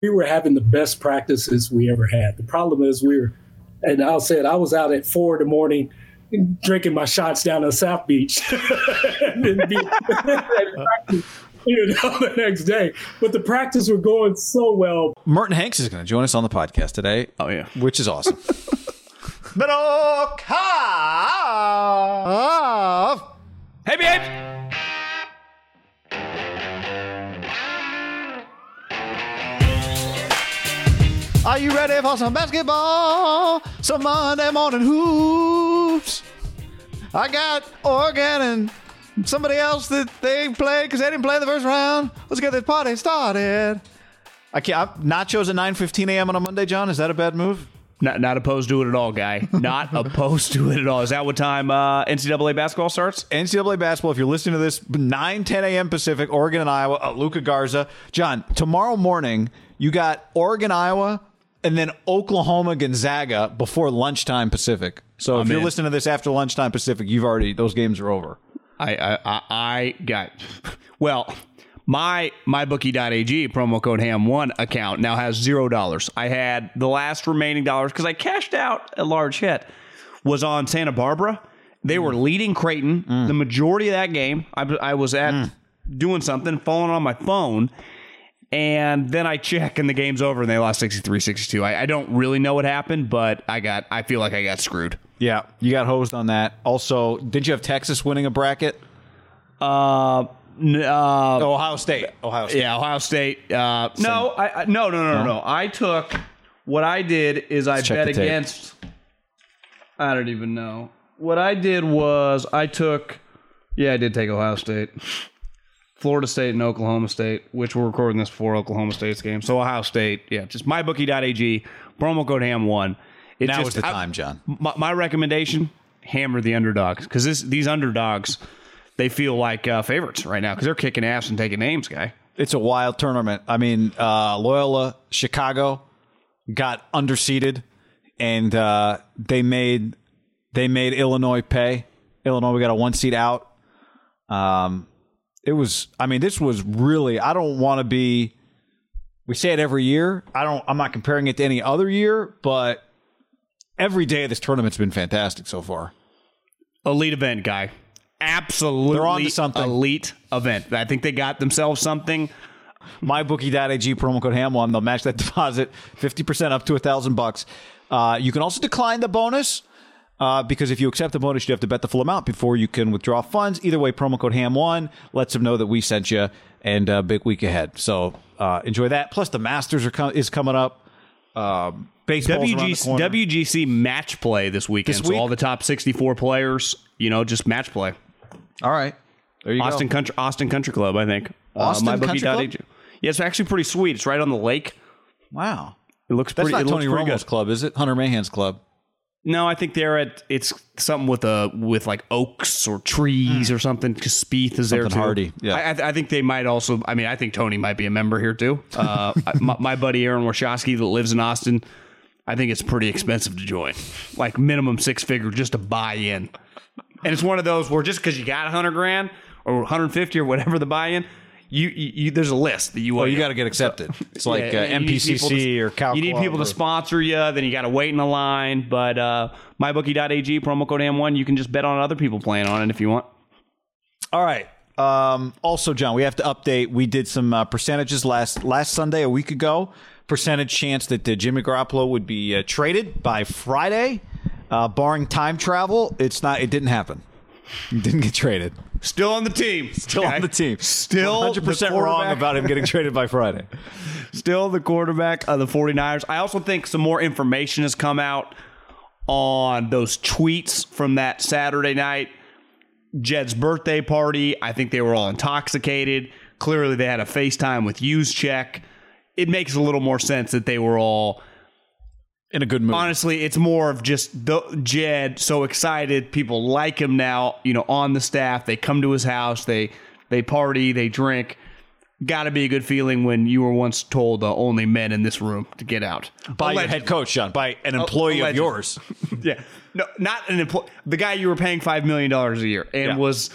we were having the best practices we ever had. The problem is we were, and I'll say it, I was out at four in the morning drinking my shots down at South Beach. and then be, you know, the next day. But the practice were going so well. Merton Hanks is going to join us on the podcast today. Oh, yeah. Which is awesome. But oh, Kav. Hey, babes. Are you ready for some basketball? Some Monday morning hoops. I got Oregon and somebody else that they played because they didn't play the first round. Let's get this party started. I can't. I'm, nachos at 9:15 a.m. on a Monday, John. Is that a bad move? Not, not opposed to it at all, guy. Not opposed to it at all. Is that what time uh, NCAA basketball starts? NCAA basketball. If you're listening to this, 9 10 a.m. Pacific, Oregon and Iowa. Uh, Luka Garza, John. Tomorrow morning, you got Oregon, Iowa, and then Oklahoma, Gonzaga before lunchtime Pacific. So oh, if you're in. listening to this after lunchtime Pacific, you've already those games are over. I I, I, I got well. My mybookie.ag promo code ham1 account now has zero dollars. I had the last remaining dollars because I cashed out a large hit was on Santa Barbara. They were leading Creighton mm. the majority of that game. I, I was at mm. doing something, falling on my phone, and then I check and the game's over and they lost 63-62. I, I don't really know what happened, but I got I feel like I got screwed. Yeah, you got hosed on that. Also, didn't you have Texas winning a bracket? Uh, n- uh, Ohio State. Ohio State. Yeah, Ohio State. Uh, no, I, I no, no, no, no, no. I took what I did is I check bet the tape. against. I don't even know. What I did was I took. Yeah, I did take Ohio State, Florida State, and Oklahoma State, which we're recording this before Oklahoma State's game. So Ohio State, yeah, just mybookie.ag promo code ham one. It Now just, is the I- time, John. my, my recommendation: hammer the underdogs because these underdogs they feel like uh, favorites right now because they're kicking ass and taking names, guy. It's a wild tournament. I mean, uh, Loyola Chicago got underseeded, and uh, they made they made Illinois pay. Illinois, we got a one seat out. Um, it was. I mean, this was really. I don't want to be. We say it every year. I don't. I'm not comparing it to any other year, but every day of this tournament's been fantastic so far. elite event guy. Absolutely They're something. elite event. I think they got themselves something. mybookie.ag promo code ham1 they'll match that deposit 50% up to a thousand bucks uh, you can also decline the bonus uh, because if you accept the bonus you have to bet the full amount before you can withdraw funds either way promo code ham1 lets them know that we sent you and uh, big week ahead so uh, enjoy that plus the masters are com- is coming up um, baseball's WGC. WGC match play this weekend. This So week? all the top 64 players, you know, just match play. all right there you Austin go Country Austin Country Club, I think. Austin uh, Country Club? mybookie.ag. Yeah, it's actually pretty sweet. It's right on the lake. wow It looks that's pretty. not it looks Tony pretty Romo's good. club is it Hunter Mahan's club No, I think they're at. It's something with a with like oaks or trees or something. Because Spieth is there Hmm. Too. hardy, yeah. I, I, th- I think they might also. I mean, I think Tony might be a member here too. Uh, my, my buddy Aaron Warshawski that lives in Austin. I think it's pretty expensive to join, like minimum six figure just to buy in. And it's one of those where just because you got a hundred grand or 150 or whatever the buy in, you, you, you there's a list that you. well you got to get accepted it's like Yeah, uh, you need people MPCC to- or Cal You need Club people to sponsor you. Then you got to wait in the line. But uh, mybookie.ag promo code M1. You can just bet on other people playing on it if you want. All right. Um, also, John, we have to update. We did some uh, percentages last last Sunday, a week ago. Percentage chance that uh, Jimmy Garoppolo would be uh, traded by Friday, uh, barring time travel. It's not. It didn't happen. Didn't get traded. Still on the team. Still on the team. Still 100 percent wrong about him getting traded by Friday. Still the quarterback of the 49ers. I also think some more information has come out on those tweets from that Saturday night. Jed's birthday party. I think they were all intoxicated. Clearly, they had a FaceTime with Check. It makes a little more sense that they were all In a good mood. honestly, it's more of just the Jed so excited. People like him now, you know, on the staff. They come to his house, they they party, they drink. Got to be a good feeling when you were once told uh, only men in this room to get out. by your head coach, John. By an employee of yours. yeah, no, not an employee. The guy you were paying five million dollars a year and Yeah. was,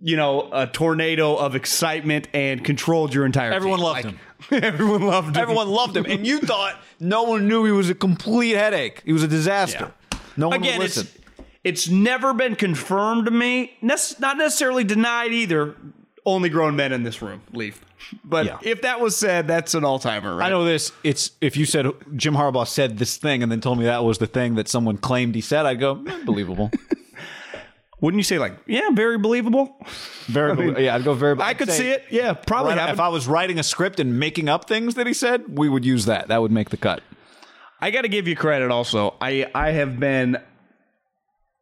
you know, a tornado of excitement and controlled your entire. Everyone team. loved like, him. Everyone loved him. Everyone loved him, and you thought no one knew he was a complete headache. He was a disaster. No one Again, would it's, listen. it's never been confirmed to me. Not necessarily denied either. Only grown men in this room leave. But Yeah. if that was said, that's an all timer, right? I know this. It's if you said Jim Harbaugh said this thing and then told me that was the thing that someone claimed he said, I'd go eh, believable. Wouldn't you say like, yeah, very believable? Very, belie- yeah, I'd go very. I I'd could say- see it. Yeah, probably Right, if I was writing a script and making up things that he said, we would use that. That would make the cut. I got to give you credit also. I I have been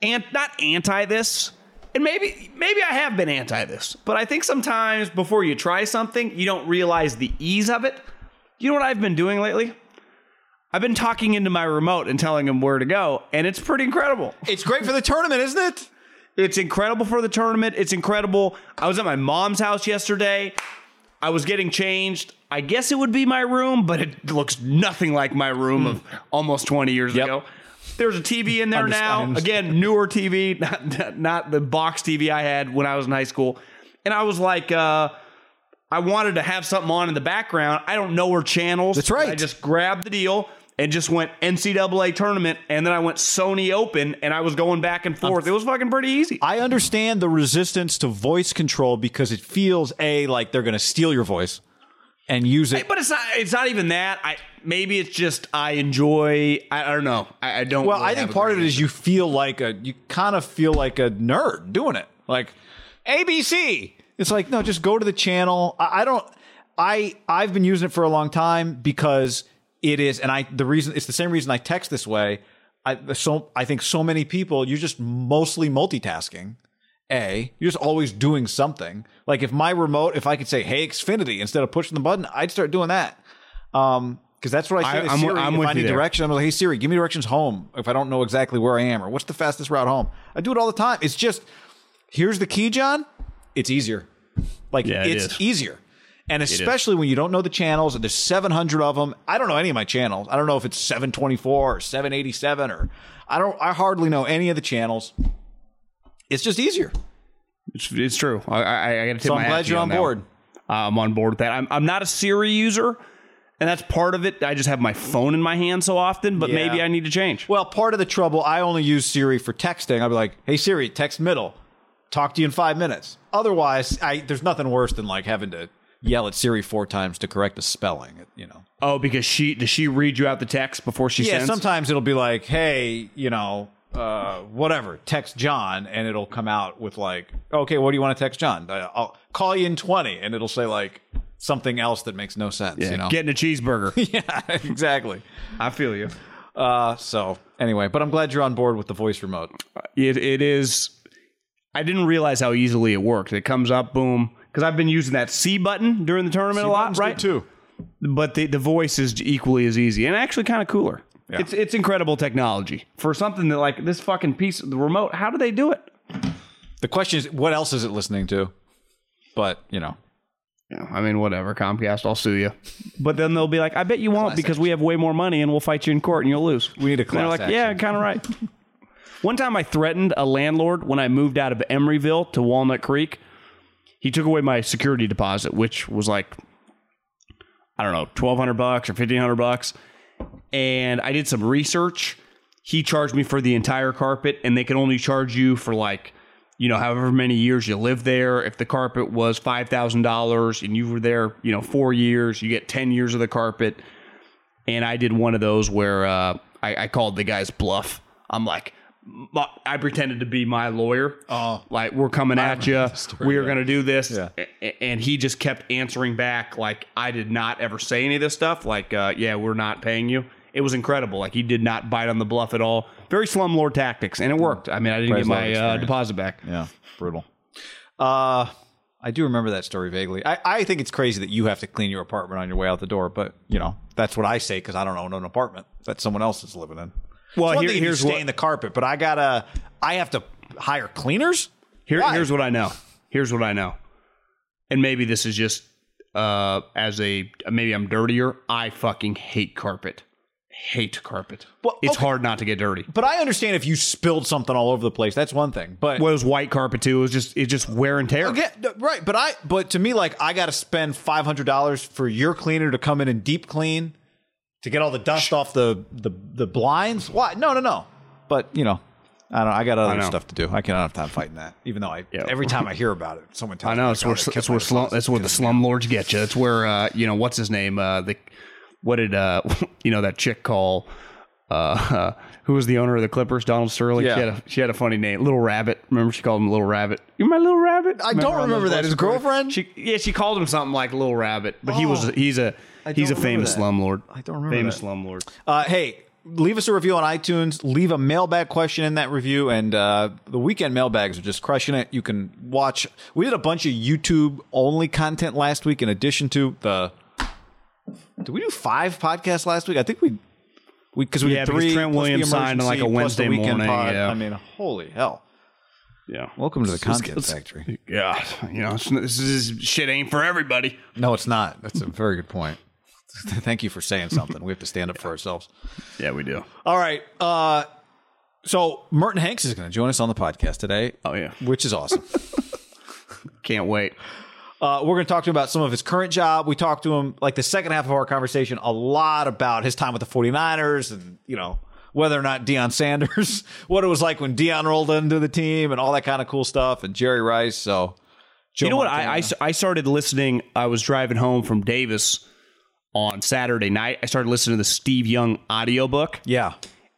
and not anti this. And maybe maybe I have been anti this. But I think sometimes before you try something, you don't realize the ease of it. You know what I've been doing lately? I've been talking into my remote and telling him where to go, and it's pretty incredible. It's great for the tournament, isn't it? It's incredible for the tournament. It's incredible. I was at my mom's house yesterday. I was getting changed. I guess it would be my room, but it looks nothing like my room of almost 20 years Yep. ago. There's a TV in there now. Again, newer TV, not, not the box TV I had when I was in high school. And I was like, uh, I wanted to have something on in the background. I don't know where channels. That's right. I just grabbed the deal and just went NCAA tournament, and then I went Sony Open, and I was going back and forth. It was fucking pretty easy. I understand the resistance to voice control because it feels a like they're going to steal your voice and use it. But it's not. It's not even that. I maybe it's just I enjoy. I, I don't know. I, I don't. Well, really I think part of it is you feel like a you kind of feel like a nerd doing it. Like ABC. It's like no, just go to the channel. I, I don't. I I've been using it for a long time because it is, and I the reason it's the same reason I text this way. I so I think so many people you're just mostly multitasking. A, you're just always doing something. Like if my remote, if I could say "Hey Xfinity" instead of pushing the button, I'd start doing that. Um, because that's what I say I- to I'm- Siri I'm if with I need direction. I'm like, "Hey Siri, give me directions home." If I don't know exactly where I am or what's the fastest route home, I do it all the time. It's just here's the key, John. It's easier. Like Yeah, it's is. easier. And especially when you don't know the channels, and there's 700 of them. I don't know any of my channels. I don't know if it's 724 or 787 or I don't. I hardly know any of the channels. It's just easier. It's, it's true. I, I, I got to tip so I'm glad you you're on board. Uh, I'm on board with that. I'm, I'm not a Siri user, and that's part of it. I just have my phone in my hand so often, but Yeah. maybe I need to change. Well, part of the trouble, I only use Siri for texting. I'll be like, "Hey Siri, text middle. Talk to you in five minutes." Otherwise, I there's nothing worse than like having to yell at Siri four times to correct a spelling. You know. Oh, because she does she read you out the text before she Yeah. sends? Sometimes it'll be like, "Hey, you know." Uh, whatever, text John, and it'll come out with like, okay, what do you want to text John? Uh, I'll call you in twenty, and it'll say like something else that makes no sense. Yeah, you know, getting a cheeseburger. yeah, exactly. I feel you. Uh, so anyway, but I'm glad you're on board with the voice remote. It, it is. I didn't realize how easily it worked. It comes up, boom. Because I've been using that C button during the tournament a lot, right? too. But the, the voice is equally as easy and actually kind of cooler. Yeah. It's it's incredible technology for something that like this fucking piece of the remote. How do they do it? The question is, what else is it listening to? But you know, Yeah, I mean, whatever. Comcast, I'll sue you. But then they'll be like, I bet you won't because we have way more money and we'll fight you in court and you'll lose. We need a And they're class like, yeah, kind of right. One time I threatened a landlord when I moved out of Emeryville to Walnut Creek. He took away my security deposit, which was like, I don't know, twelve hundred bucks or fifteen hundred bucks. And I did some research. He charged me for the entire carpet, and they can only charge you for like, you know, however many years you live there. If the carpet was five thousand dollars and you were there, you know, four years, you get ten years of the carpet. And I did one of those where uh, I, I called the guy's bluff. I'm like, "My- I pretended to be my lawyer. Oh, like we're coming at you. We are going to do this. Yeah. And he just kept answering back like I did not ever say any of this stuff. Like, uh, yeah, we're not paying you. It was incredible. Like he did not bite on the bluff at all. Very slumlord tactics, and it worked. I mean, I didn't Praise get my uh, deposit back. yeah, brutal. Uh, I do remember that story vaguely. I, I think it's crazy that you have to clean your apartment on your way out the door, but you know that's what I say because I don't own an apartment that someone else is living in. Well, It's one here- thing here's stain what- the carpet, but I gotta, I have to hire cleaners. Here, Why? here's what I know. Here's what I know. And maybe this is just uh, as a maybe I'm dirtier. I fucking hate carpet. hate carpet. Well, it's okay. hard not to get dirty. But I understand if you spilled something all over the place. That's one thing. But Well, it was white carpet too. It was just it's just wear and tear. No, right. But I, but to me, like I got to spend five hundred dollars for your cleaner to come in and deep clean to get all the dust off the the the blinds. Why? No, no, no. But you know, I don't. I got other know. stuff to do. I can't have time fighting that. Even though I, Yeah. every time I hear about it, someone tells I know me. that's where they where slum, that's where the slum lords get you. That's where uh, you know what's his name. Uh, the what did uh, you know that chick call? Uh, who was the owner of the Clippers? Donald Sterling. Yeah. She had a she had a funny name, Little Rabbit. Remember she called him Little Rabbit. You're my little rabbit. I don't remember that. His girlfriend? She yeah, she called him something like Little Rabbit, but he was Oh. he's a I he's a don't remember famous that. slumlord. I don't remember famous that. slumlord. Uh, hey, leave us a review on iTunes. Leave a mailbag question in that review, and uh, the weekend mailbags are just crushing it. You can watch. We did a bunch of YouTube only content last week, in addition to the. Did we do five podcasts last week? I think we. We because we did because three. Trent Williams signed on, like, a emergency, plus the Wednesday weekend morning, pod. yeah. I mean, holy hell! Yeah. Welcome to the content factory. Yeah, you know, this is shit ain't for everybody. No, it's not. That's a very good point. Thank you for saying something. We have to stand up for ourselves. Yeah, we do. All right. Uh, so Merton Hanks is going to join us on the podcast today. Oh, yeah. which is awesome. Can't wait. Uh, we're going to talk to him about some of his current job. We talked to him like the second half of our conversation a lot about his time with the 49ers and you know whether or not Deion Sanders, what it was like when Deion rolled into the team and all that kind of cool stuff, and Jerry Rice. So Joe you know what? I, I, I started listening. I was driving home from Davis on Saturday night. I started listening to the Steve Young audiobook. yeah.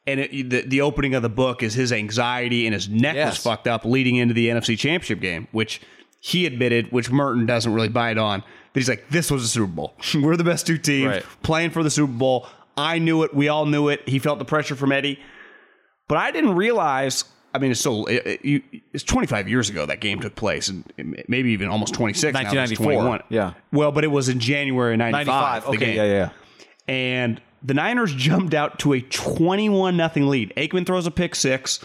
And it, the, the opening of the book is his anxiety and his neck Yes. was fucked up leading into the NFC Championship game, which he admitted, which Merton doesn't really bite on. That he's like, this was a Super Bowl. We're the best two teams Right. playing for the Super Bowl. I knew it. We all knew it. He felt the pressure from Eddie. But I didn't realize. I mean, it's so it, it- it's 25 years ago that game took place, and maybe even almost 26. now that it's 1994. 21. Yeah. Well, but it was in January 95. 95. the Okay. game. Yeah, yeah. And the Niners jumped out to a 21 nothing lead. Aikman throws a pick six.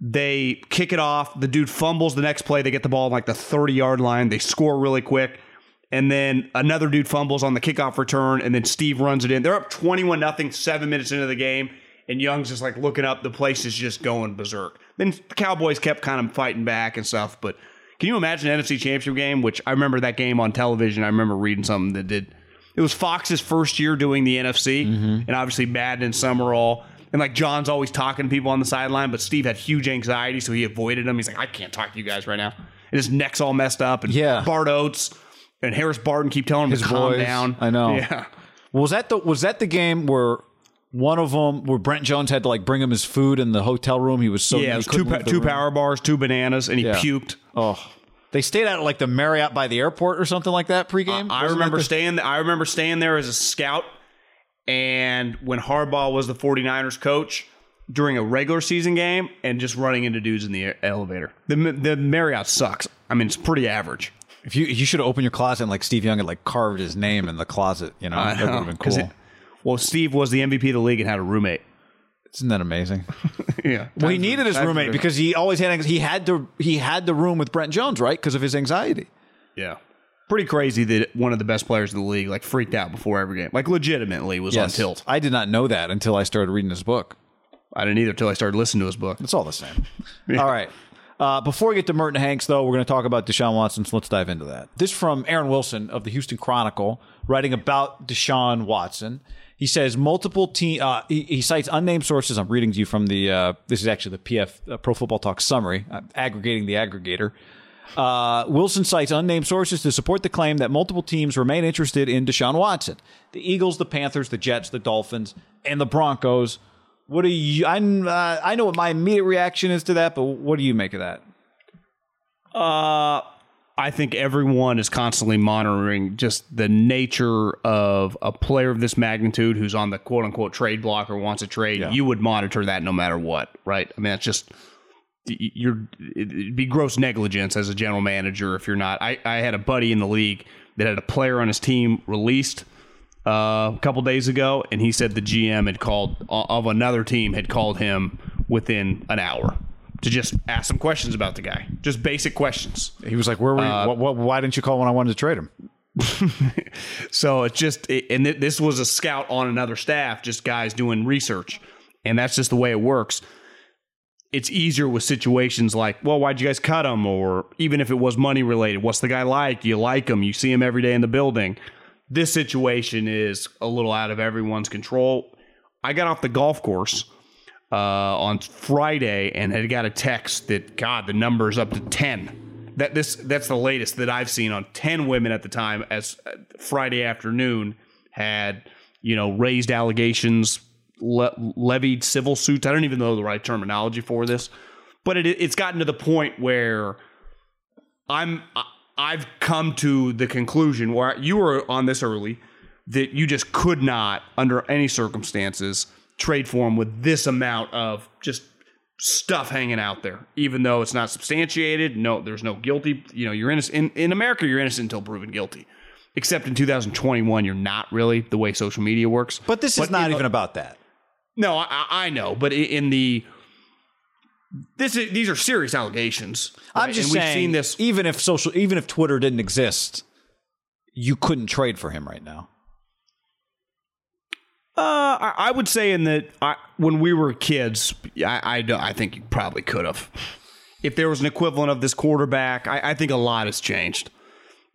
They kick it off. The dude fumbles the next play. They get the ball on like the 30 yard line. They score really quick. And then another dude fumbles on the kickoff return. And then Steve runs it in. They're up 21 nothing, seven minutes into the game. And Young's just like looking up. The place is just going berserk. Then the Cowboys kept kind of fighting back and stuff. But can you imagine an NFC Championship game? Which I remember that game on television. I remember reading something that did. It was Fox's first year doing the NFC, mm-hmm. and obviously Madden and Summerall. And like John's always talking to people on the sideline, but Steve had huge anxiety, so he avoided him. He's like, I can't talk to you guys right now. And his neck's all messed up. And Yeah. Bart Oates and Harris Barton keep telling him His to calm boys. down. I know. Yeah. Was that the was that the game where one of them where Brent Jones had to like bring him his food in the hotel room? He was so Yeah, it was two, pa- two room? power bars, two bananas, and he Yeah. puked. Oh, they stayed at like the Marriott by the airport or something like that pregame. I remember staying. I remember staying there as a scout, and when Harbaugh was the 49ers coach during a regular season game, and just running into dudes in the elevator. The the Marriott sucks. I mean, it's pretty average. If you you should have opened your closet and like Steve Young had like carved his name in the closet, you know, that would have been 'Cause cool. it- well, Steve was the MVP of the league and had a roommate. Isn't that amazing? Yeah. Well, he needed his roommate because he always had he had to he had the room with Brent Jones, right? Because of his anxiety. Yeah. Pretty crazy that one of the best players in the league like freaked out before every game. Like legitimately was on tilt. I did not know that until I started reading his book. I didn't either until I started listening to his book. It's all the same. All right. Uh, before we get to Merton Hanks, though, we're going to talk about Deshaun Watson. So let's dive into that. This from Aaron Wilson of the Houston Chronicle, writing about Deshaun Watson. He says multiple team. Uh, he, he cites unnamed sources. I'm reading to you from the. Uh, this is actually the PF uh, Pro Football Talk summary. I'm aggregating the aggregator. Uh, Wilson cites unnamed sources to support the claim that multiple teams remain interested in Deshaun Watson. The Eagles, the Panthers, the Jets, the Dolphins, and the Broncos. What do you? I uh, I know what my immediate reaction is to that, but what do you make of that? Uh, I think everyone is constantly monitoring just the nature of a player of this magnitude who's on the quote unquote trade block or wants a trade. Yeah. You would monitor that no matter what, right? I mean, that's just you're it'd be gross negligence as a general manager if you're not. I, I had a buddy in the league that had a player on his team released uh, a couple days ago, and he said the GM had called of another team had called him within an hour to just ask some questions about the guy, just basic questions. He was like, "Where were you? what, what, why didn't you call when I wanted to trade him?" so it's just, and th- this was a scout on another staff, just guys doing research. And that's just the way it works. It's easier with situations like, well, why'd you guys cut him? Or even if it was money related, what's the guy like? You like him, you see him every day in the building. This situation is a little out of everyone's control. I got off the golf course uh, on Friday and had got a text that, God, the number's up to 10 that this that's the latest that I've seen on 10 women at the time as uh, Friday afternoon had you know raised allegations le- levied civil suits I don't even know the right terminology for this but it, it's gotten to the point where I'm I've come to the conclusion where you were on this early that you just could not under any circumstances trade for him with this amount of just stuff hanging out there, even though it's not substantiated. No, there's no guilty. You know, you're innocent in, in America. You're innocent until proven guilty. Except in 2021, you're not really the way social media works. But this is not even about that. No, I, I know, but in the this is, these are serious allegations. I'm just and saying, we've seen this. even if social, even if Twitter didn't exist, you couldn't trade for him right now. Uh, I, I would say in that I, when we were kids, I, I, don't- I think you probably could have. If there was an equivalent of this quarterback, I, I think a lot has changed.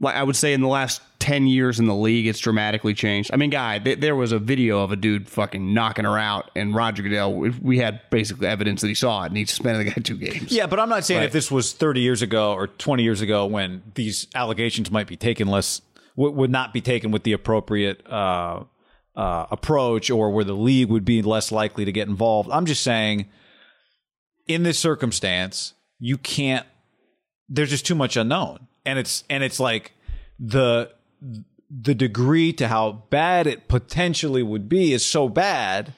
Like I would say in the last ten years in the league, it's dramatically changed. I mean, guy, th- there was a video of a dude fucking knocking her out, and Roger Goodell. We we had basically evidence that he saw it, and he suspended the guy two games. Yeah, but I'm not saying Right. if this was 30 years ago or 20 years ago when these allegations might be taken less would, would not be taken with the appropriate uh, uh, approach or where the league would be less likely to get involved. I'm just saying in this circumstance, you can't there's just too much unknown. And it's and it's like the the degree to how bad it potentially would be is so bad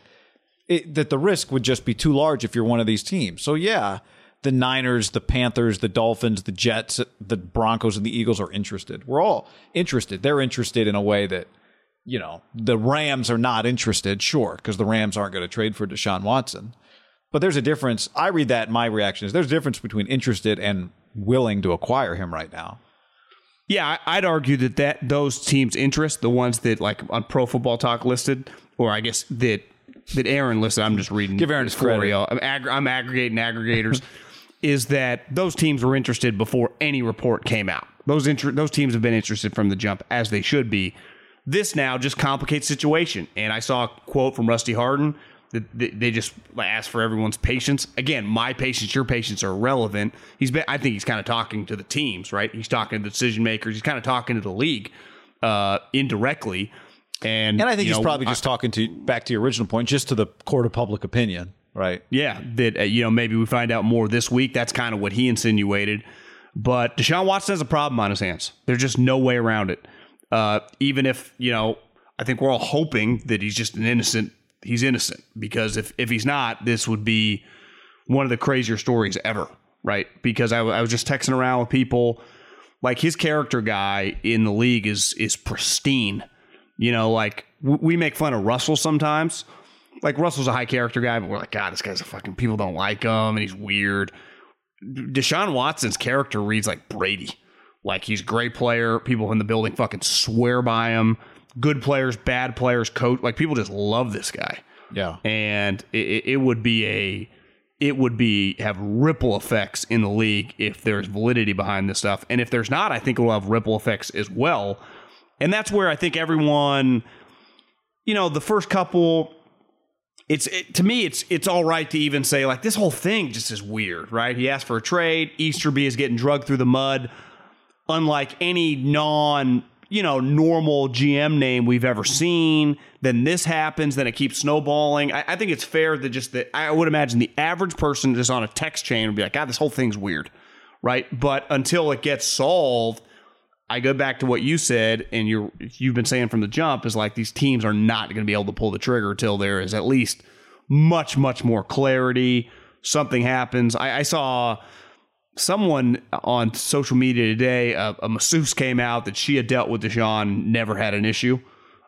it, that the risk would just be too large if you're one of these teams. So yeah, the Niners, the Panthers, the Dolphins, the Jets, the Broncos, and the Eagles are interested. We're all interested. They're interested in a way that you know the Rams are not interested. Sure, because the Rams aren't going to trade for Deshaun Watson. But there's a difference. I read that. My reaction is there's a difference between interested and willing to acquire him right now. Yeah, I'd argue that, that those teams' interest, the ones that like on Pro Football Talk listed, or I guess that that Aaron listed, I'm just reading. Give Aaron his credit. I'm, ag- I'm aggregating aggregators. is that those teams were interested before any report came out? Those inter- those teams have been interested from the jump, as they should be. This now just complicates the situation. And I saw a quote from Rusty Hardin they- they just ask for everyone's patience. Again, my patience, your patience are relevant. He's been, I think he's kind of talking to the teams, right? He's talking to the decision makers. He's kind of talking to the league uh, indirectly. And, And I think he's know, probably just talking to back to your original point, just to the court of public opinion, right? Yeah, that uh, you know maybe we find out more this week. That's kind of what he insinuated. But Deshaun Watson has a problem on his hands. There's just no way around it. Uh, even if you know, I think we're all hoping that he's just an innocent. He's innocent because if if he's not, this would be one of the crazier stories ever, right? Because I, was just texting around with people like his character guy in the league is is pristine. You know, like we make fun of Russell sometimes. Like Russell's a high character guy, but we're like, God, this guy's a fucking people don't like him and he's weird. Deshaun Watson's character reads like Brady. Like he's a great player. People in the building fucking swear by him. Good players, bad players, coach. Like people just love this guy. Yeah. and it, it- would be a it would be have ripple effects in the league if there's validity behind this stuff. And if there's not i think it will have ripple effects as well. And that's where i think everyone you know the first couple it's it, to me it's it's all right to even say like this whole thing just is weird right? He asked for a trade. Easterby is getting drugged through the mud. Unlike any non you know normal GM name we've ever seen. Then this happens, then it keeps snowballing. I, I think it's fair that just that I would imagine the average person just on a text chain would be like, God, this whole thing's weird, right? But until it gets solved, I go back to what you said, and you're you've been saying from the jump is like these teams are not going to be able to pull the trigger until there is at least much much more clarity. Something happens. I, I saw someone on social media today, a, a masseuse came out that she had dealt with Deshaun, never had an issue.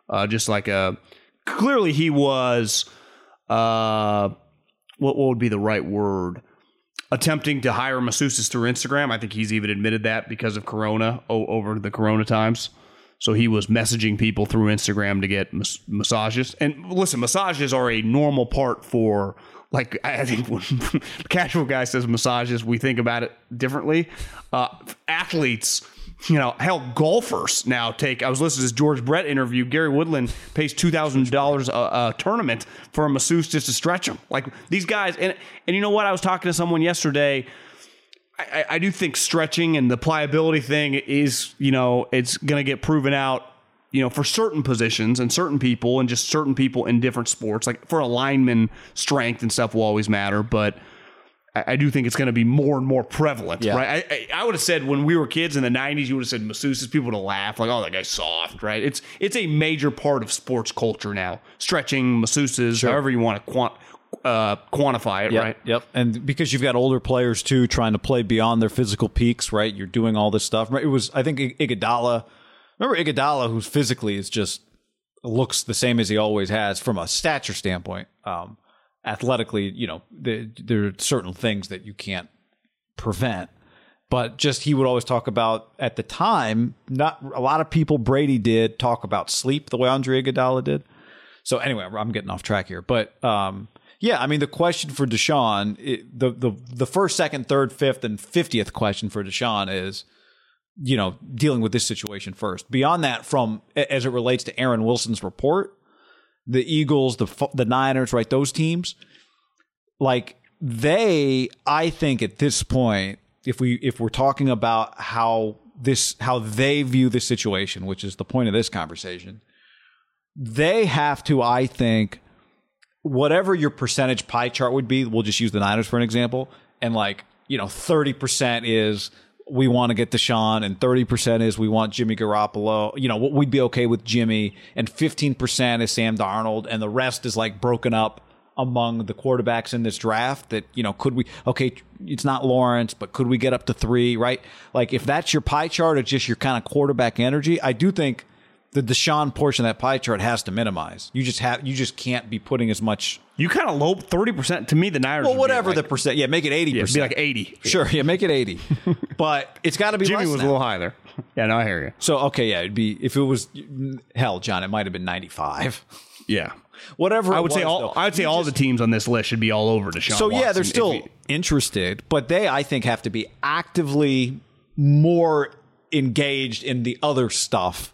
Uh, just like a clearly he was, uh, what what would be the right word? Attempting to hire masseuses through Instagram. I think he's even admitted that because of Corona o- over the Corona times. So he was messaging people through Instagram to get mas- massages. And listen, massages are a normal part for like I think when the casual guy says massages, we think about it differently. Uh, athletes, you know, hell, golfers now take. I was listening to this George Brett interview. Gary Woodland pays two thousand dollars a tournament for a masseuse just to stretch them. Like these guys, and and you know what? I was talking to someone yesterday. I, I do think stretching and the pliability thing is, you know, it's going to get proven out, you know, for certain positions and certain people and just certain people in different sports. Like for a lineman, strength and stuff will always matter, but I, I do think it's going to be more and more prevalent, Yeah. right? I, I, I would have said when we were kids in the '90s, you would have said masseuses. People would have laughed like, "Oh, that guy's soft," right? It's it's a major part of sports culture now. Stretching, masseuses, however you want to quant, uh, quantify it, Yep, right? Yep. And because you've got older players too trying to play beyond their physical peaks, right? You're doing all this stuff. It was I think Iguodala. Remember Iguodala, who physically is just looks the same as he always has from a stature standpoint. Um, athletically, you know, the, there are certain things that you can't prevent. But just he would always talk about at the time, not a lot of people Brady did talk about sleep the way Andre Iguodala did. So anyway, I'm getting off track here, but um, yeah, I mean the question for Deshaun, it, the the the first, second, third, fifth, and fiftieth question for Deshaun is, you know, dealing with this situation first. Beyond that, from as it relates to Aaron Wilson's report, the Eagles, the the Niners, right, those teams, like they, I think at this point, if we if we're talking about how this how they view the situation, which is the point of this conversation they have to, I think, whatever your percentage pie chart would be, we'll just use the Niners for an example, and like, you know, 30% is we want to get Deshaun, and 30% is we want Jimmy Garoppolo. You know, we'd be okay with Jimmy, and 15% is Sam Darnold, and the rest is like broken up among the quarterbacks in this draft that, you know, could we, okay, it's not Lawrence, but could we get up to three, right? Like, if that's your pie chart or just your kind of quarterback energy, I do think the Deshaun portion of that pie chart has to minimize. You just have you just can't be putting as much. You kind of low thirty percent to me. The Niners, Well, would be whatever like, the percent, yeah, make it eighty yeah, it'd be like eighty. sure, yeah, make it eighty. but it's got to be. Jimmy less was a little high there. Yeah, no, I hear you. So okay, yeah, it'd be if it was hell, John, it might have been ninety five. Yeah, Whatever. I it would say all. though. I would say all the teams on this list should be all over Deshaun. So yeah, they're still he- interested, but they I think have to be actively more engaged in the other stuff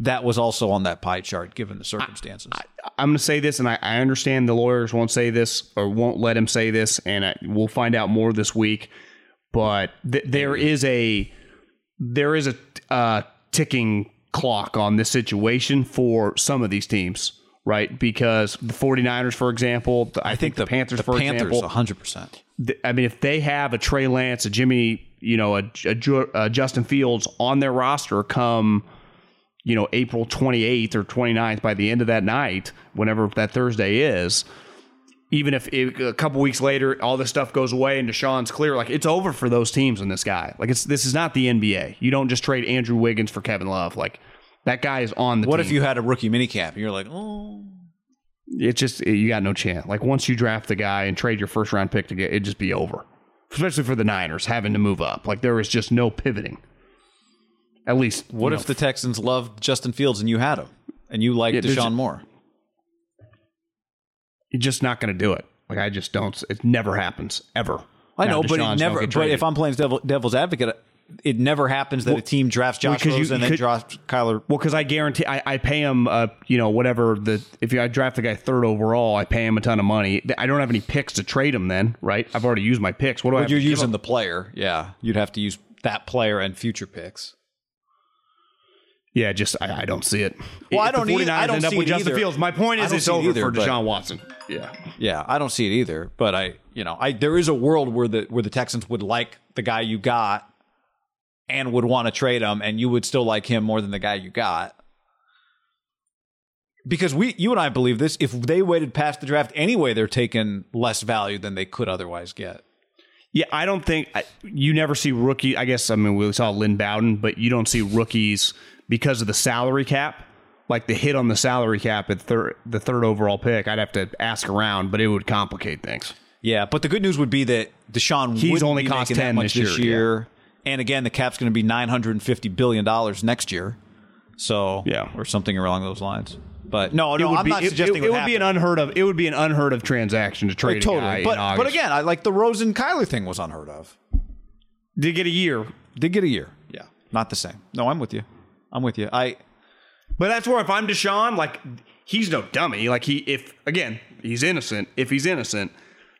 that was also on that pie chart given the circumstances. I'm going to say this, and I, I understand the lawyers won't say this or won't let him say this, and I, we'll find out more this week. But th- there is a there is a uh, ticking clock on this situation for some of these teams, right? Because the 49ers, for example, the- I, think the, Panthers, the for Panthers, example, hundred percent. th- I mean, if they have a Trey Lance, a Jimmy, you know, a, a, a Justin Fields on their roster come, you know, April 28th or 29th by the end of that night, whenever that Thursday is, even if it, a couple weeks later all this stuff goes away and Deshaun's clear, like it's over for those teams and this guy. Like it's this is not the NBA. You don't just trade Andrew Wiggins for Kevin Love. Like that guy is on the What team. if you had a rookie minicamp and you're like, oh, It's just you got no chance. Like once you draft the guy and trade your first round pick to get, it'd just be over. Especially for the Niners having to move up. Like there is just no pivoting. At least what if know, the Texans loved Justin Fields and you had him and you liked Yeah, there's Deshaun a- Moore? you're just not going to do it? Like I just don't. It never happens ever. I Now, know, but it never. But if I'm playing devil, devil's advocate, it never happens that a team drafts Josh 'cause you- Rosen and you then drafts Kyler. Well, because I guarantee I, I pay him, uh, you know, whatever the if I draft the guy third overall, I pay him a ton of money. I don't have any picks to trade him. Then, right? I've already used my picks. What do I? Have You're to give using the player, yeah. You'd have to use that player and future picks. Yeah, just I, I don't see it. Well, I If the don't either- I 49ers don't end up see with it Justin either. Fields. My point I is don't it's see it over either, for but- Deshaun Watson. Yeah. Yeah, I don't see it either. But I, you know, I there is a world where the where the Texans would like the guy you got and would want to trade him, and you would still like him more than the guy you got. Because we, you and I believe this. If they waited past the draft anyway, they're taking less value than they could otherwise get. Yeah, I don't think I, you never see rookie. I guess I mean we saw Lynn Bowden, but you don't see rookies because of the salary cap. Like the hit on the salary cap at third, the third overall pick, I'd have to ask around, but it would complicate things. Yeah, but the good news would be that Deshaun He's only be cost making 10 much this this year, year. And again, the cap's going to be nine hundred and fifty billion dollars next year. So Yeah. or something along those lines. But no, It no, would I'm be, not it- suggesting it, it would be an unheard of. It would be an unheard of transaction to trade guy totally. But but again, I like the Rosen Kyler thing was unheard of. did get a year. Did get a year. Yeah, not the same. No, I'm with you. I'm with you. I But that's where if I'm Deshaun, like he's no dummy. Like he, if again he's innocent, if he's innocent,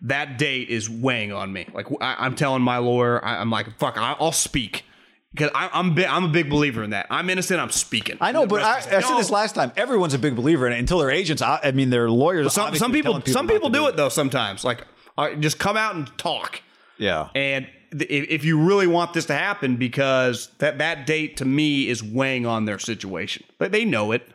that date is weighing on me. Like I, I'm telling my lawyer, I, I'm like, fuck, I, I'll speak because I'm bi- I'm a big believer in that. I'm innocent. I'm speaking. I know, but I, I rest is- said this last time. Everyone's a big believer in it until their agents. I, I mean, their lawyers. Some, some people, telling some people do it though. Sometimes, like, all right, just come out and talk. Yeah. And th- if you really want this to happen, because that that date to me is weighing on their situation, but they know it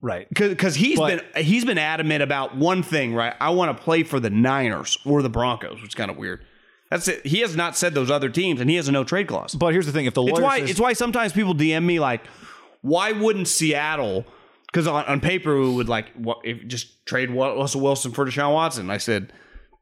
right. because he's But- been he's been adamant about one thing, right? I want to play for the Niners or the Broncos, which is kind of weird. That's it. He has not said those other teams, and he has a no trade clause. But here's the thing: if the lawyer It's why says, it's why sometimes people DM me like, why wouldn't Seattle? Because on, on paper we would like what if just trade Russell Wilson for Deshaun Watson. I said,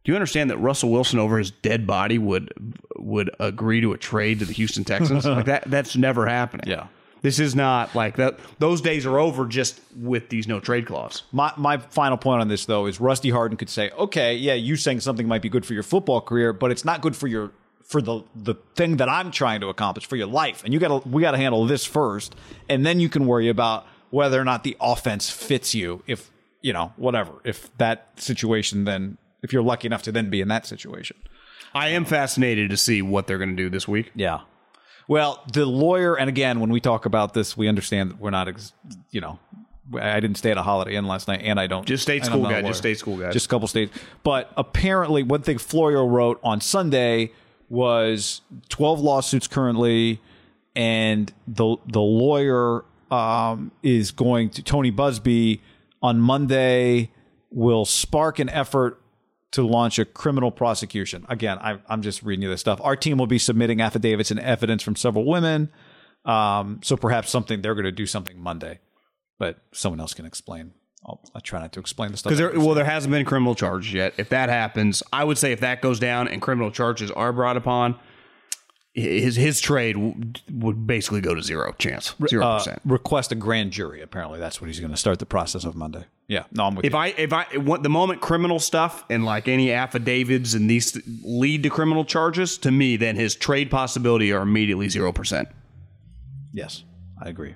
do you understand that Russell Wilson over his dead body would would agree to a trade to the Houston Texans? like that that's never happening. Yeah. This is not like that. Those days are over just with these no trade clause. My my final point on this though is Rusty Hardin could say, okay, yeah, you saying something might be good for your football career, but it's not good for your for the the thing that I'm trying to accomplish for your life, and you got to we got to handle this first, and then you can worry about whether or not the offense fits you. If you know whatever, if that situation, then if you're lucky enough to then be in that situation. I am fascinated to see what they're going to do this week. Yeah. Well, the lawyer, and again, when we talk about this, we understand that we're not, ex- you know, I didn't stay at a Holiday Inn last night, and I don't. Just state school guide, just state school guide. Just a couple states. But apparently, one thing Florio wrote on Sunday was 12 lawsuits currently, and the the lawyer um, is going to Tony Buzbee on Monday will spark an effort to launch a criminal prosecution. Again, I, I'm just reading you this stuff. Our team will be submitting affidavits and evidence from several women. Um, so perhaps something they're going to do something Monday, but someone else can explain. I'll, I try not to explain the stuff. Well, there hasn't been criminal charges yet. If that happens, I would say if that goes down and criminal charges are brought upon, his his trade w- would basically go to zero chance, zero uh, percent. request a grand jury. Apparently, that's what he's going to start the process of Monday. Yeah, no, I'm with If you. I if I the moment criminal stuff and like any affidavits and these lead to criminal charges, to me, then his trade possibility are immediately zero percent. Yes, I agree.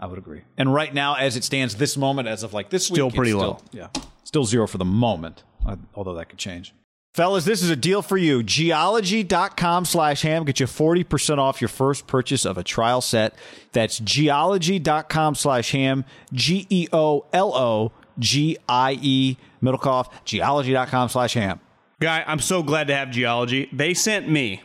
I would agree. And right now, as it stands, this moment, as of like this Still week, pretty still- low. Yeah, still zero for the moment. uh, Although that could change. Fellas, this is a deal for you. Geologie.com slash ham. Get you 40% off your first purchase of a trial set. That's geologie.com slash ham. G E O L O G I E, middle Middlecoff. Geologie.com slash ham. Guy, I'm so glad to have geologie. They sent me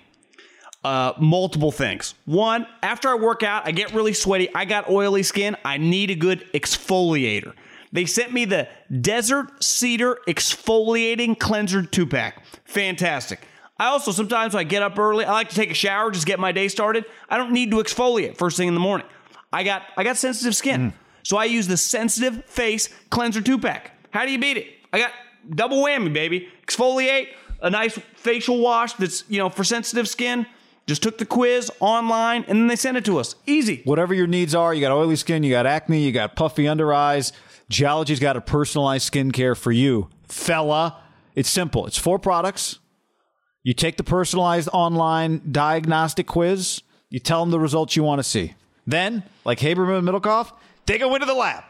uh, multiple things. One, after I work out, I get really sweaty. I got oily skin. I need a good exfoliator. They sent me the Desert Cedar Exfoliating Cleanser 2 pack. Fantastic. I also sometimes when I get up early, I like to take a shower, just get my day started. I don't need to exfoliate first thing in the morning. I got I got sensitive skin. Mm. So I use the Sensitive Face Cleanser 2 pack. How do you beat it? I got double whammy, baby. Exfoliate, a nice facial wash that's, you know, for sensitive skin. Just took the quiz online and then they sent it to us. Easy. whatever your needs are. You got oily skin, you got acne, you got puffy under eyes. Geologie's got a personalized skincare for you, fella. It's simple. It's four products. You take the personalized online diagnostic quiz. You tell them the results you want to see. Then, like Haberman and Middlecoff, they go into the lab.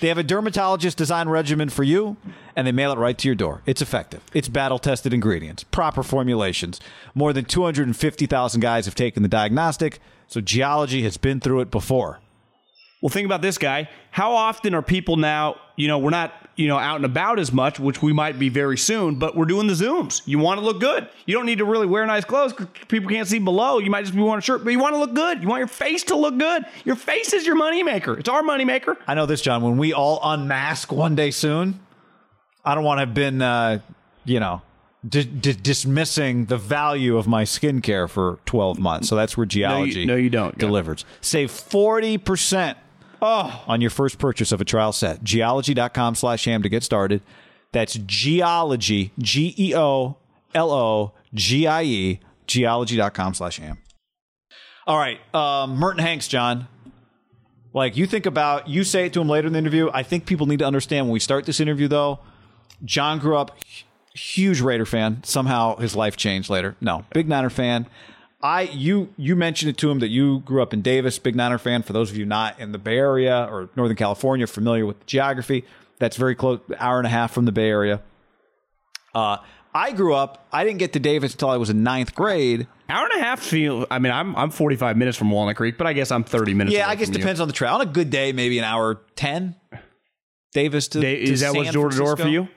They have a dermatologist design regimen for you, and they mail it right to your door. It's effective. It's battle tested ingredients, proper formulations. More than 250,000 guys have taken the diagnostic, so geologie has been through it before. Well, think about this guy. How often are people now, you know, we're not, you know, out and about as much, which we might be very soon, but we're doing the Zooms. You want to look good. You don't need to really wear nice clothes 'cause people can't see below. You might just be wearing a shirt, but you want to look good. You want your face to look good. Your face is your moneymaker. It's our moneymaker. I know this, John. When we all unmask one day soon, I don't want to have been, uh, you know, di- di- dismissing the value of my skincare for 12 months. So that's where geologie no, you don't. Yeah. delivers. Save 40% on your first purchase of a trial set. Geologie.com slash ham to get started. That's geologie, G E O L O G I E, geologie.com slash ham. All right. Um, Merton Hanks, John. Like you think about, you say it to him later in the interview. I think people need to understand when we start this interview, though. John grew up huge Raider fan. Somehow his life changed later. No, big Niner fan. I you you mentioned it to him that you grew up in Davis, big Niner fan. For those of you not in the Bay Area or Northern California, familiar with the geography, that's very close, hour and a half from the Bay Area. Uh, I grew up. I didn't get to Davis until I was in ninth grade. Hour and a half feel. I mean, I'm I'm 45 minutes from Walnut Creek, but I guess I'm 30 minutes. Yeah, I guess from you. depends on the trail. On a good day, maybe an hour ten. Davis to, Day- to is that what's door to door for you?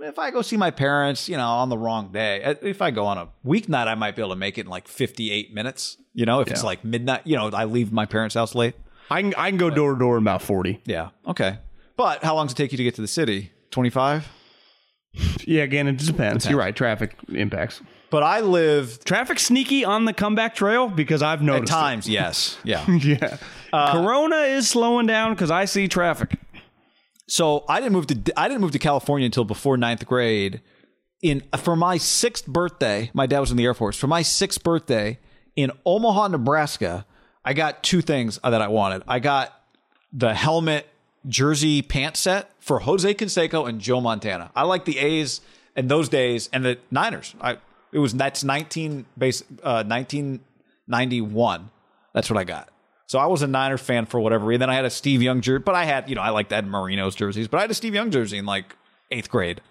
If I go see my parents, you know, on the wrong day. Uh, If I go on a weeknight, I might be able to make it in like 58 minutes. You know, if it's like midnight, you know, I leave my parents' house late. I can I can go door to door in about 40. Yeah. Okay. But how long does it take you to get to the city? 25? Yeah, again, it just depends. You're right. Traffic impacts. But I live Traffic sneaky on the comeback trail because I've at noticed. it. times, yes. Yeah. Yeah. Corona is slowing down because I see traffic. So I didn't move to I didn't move to California until before ninth grade. In for my sixth birthday, my dad was in the Air Force. For my sixth birthday in Omaha, Nebraska, I got two things that I wanted. I got the helmet jersey pant set for Jose Canseco and Joe Montana. I like the A's in those days and the Niners. I it was that's nineteen base uh, nineteen ninety one. That's what I got. So I was a Niner fan for whatever reason. Then I had a Steve Young jersey, but I had, you know, I liked Ed Marino's jerseys, but I had a Steve Young jersey in like eighth grade.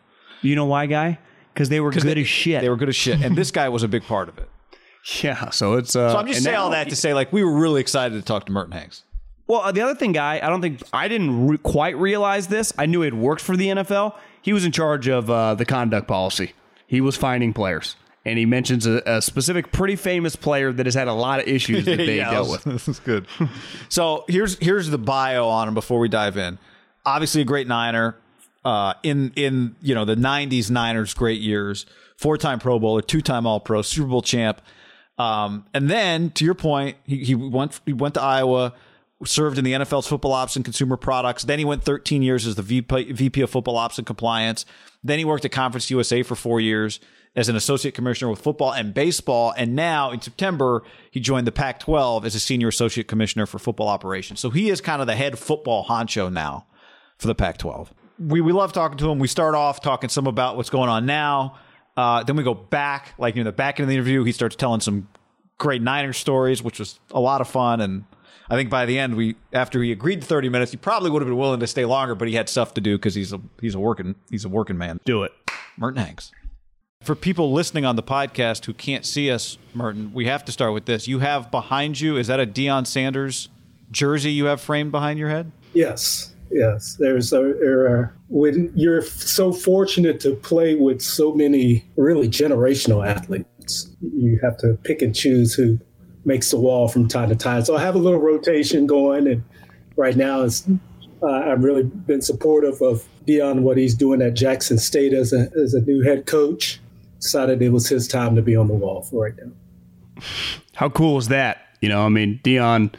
You know why, guy? Because they were good they, as shit. They were good as shit. And this guy was a big part of it. yeah. So it's. Uh, So I'm just saying all that to say, like, we were really excited to talk to Merton Hanks. Well, uh, the other thing, guy, I don't think I didn't re- quite realize this. I knew it worked for the NFL. He was in charge of uh, the conduct policy. He was finding players, and he mentions a, a specific, pretty famous player that has had a lot of issues that they Yeah, dealt with. This is good. so here's here's the bio on him before we dive in. Obviously, a great Niner. Uh, in in you know the '90s Niners great years, four time Pro Bowler, two time All Pro, Super Bowl champ, um, and then to your point, he, he went he went to Iowa, served in the NFL's football ops and consumer products. Then he went 13 years as the VP, VP of football ops and compliance. Then he worked at Conference USA for four years as an associate commissioner with football and baseball. And now in September, he joined the Pac 12 as a senior associate commissioner for football operations. So he is kind of the head football honcho now for the Pac 12. We, we love talking to him. We start off talking some about what's going on now. Uh, then we go back, like in the back end of the interview, he starts telling some great Niners stories, which was a lot of fun. And I think by the end, we after he agreed to 30 minutes, he probably would have been willing to stay longer, but he had stuff to do because he's a he's a working he's a working man. Do it. Merton Hanks. For people listening on the podcast who can't see us, Merton, we have to start with this. You have behind you, is that a Deion Sanders jersey you have framed behind your head? Yes, yes. There's a there are, when you're so fortunate to play with so many really generational athletes, you have to pick and choose who makes the wall from time to time. So I have a little rotation going, and right now it's uh, I've really been supportive of Deion what he's doing at Jackson State as a as a new head coach. Decided it was his time to be on the wall for right now. How cool is that? You know, I mean, Deion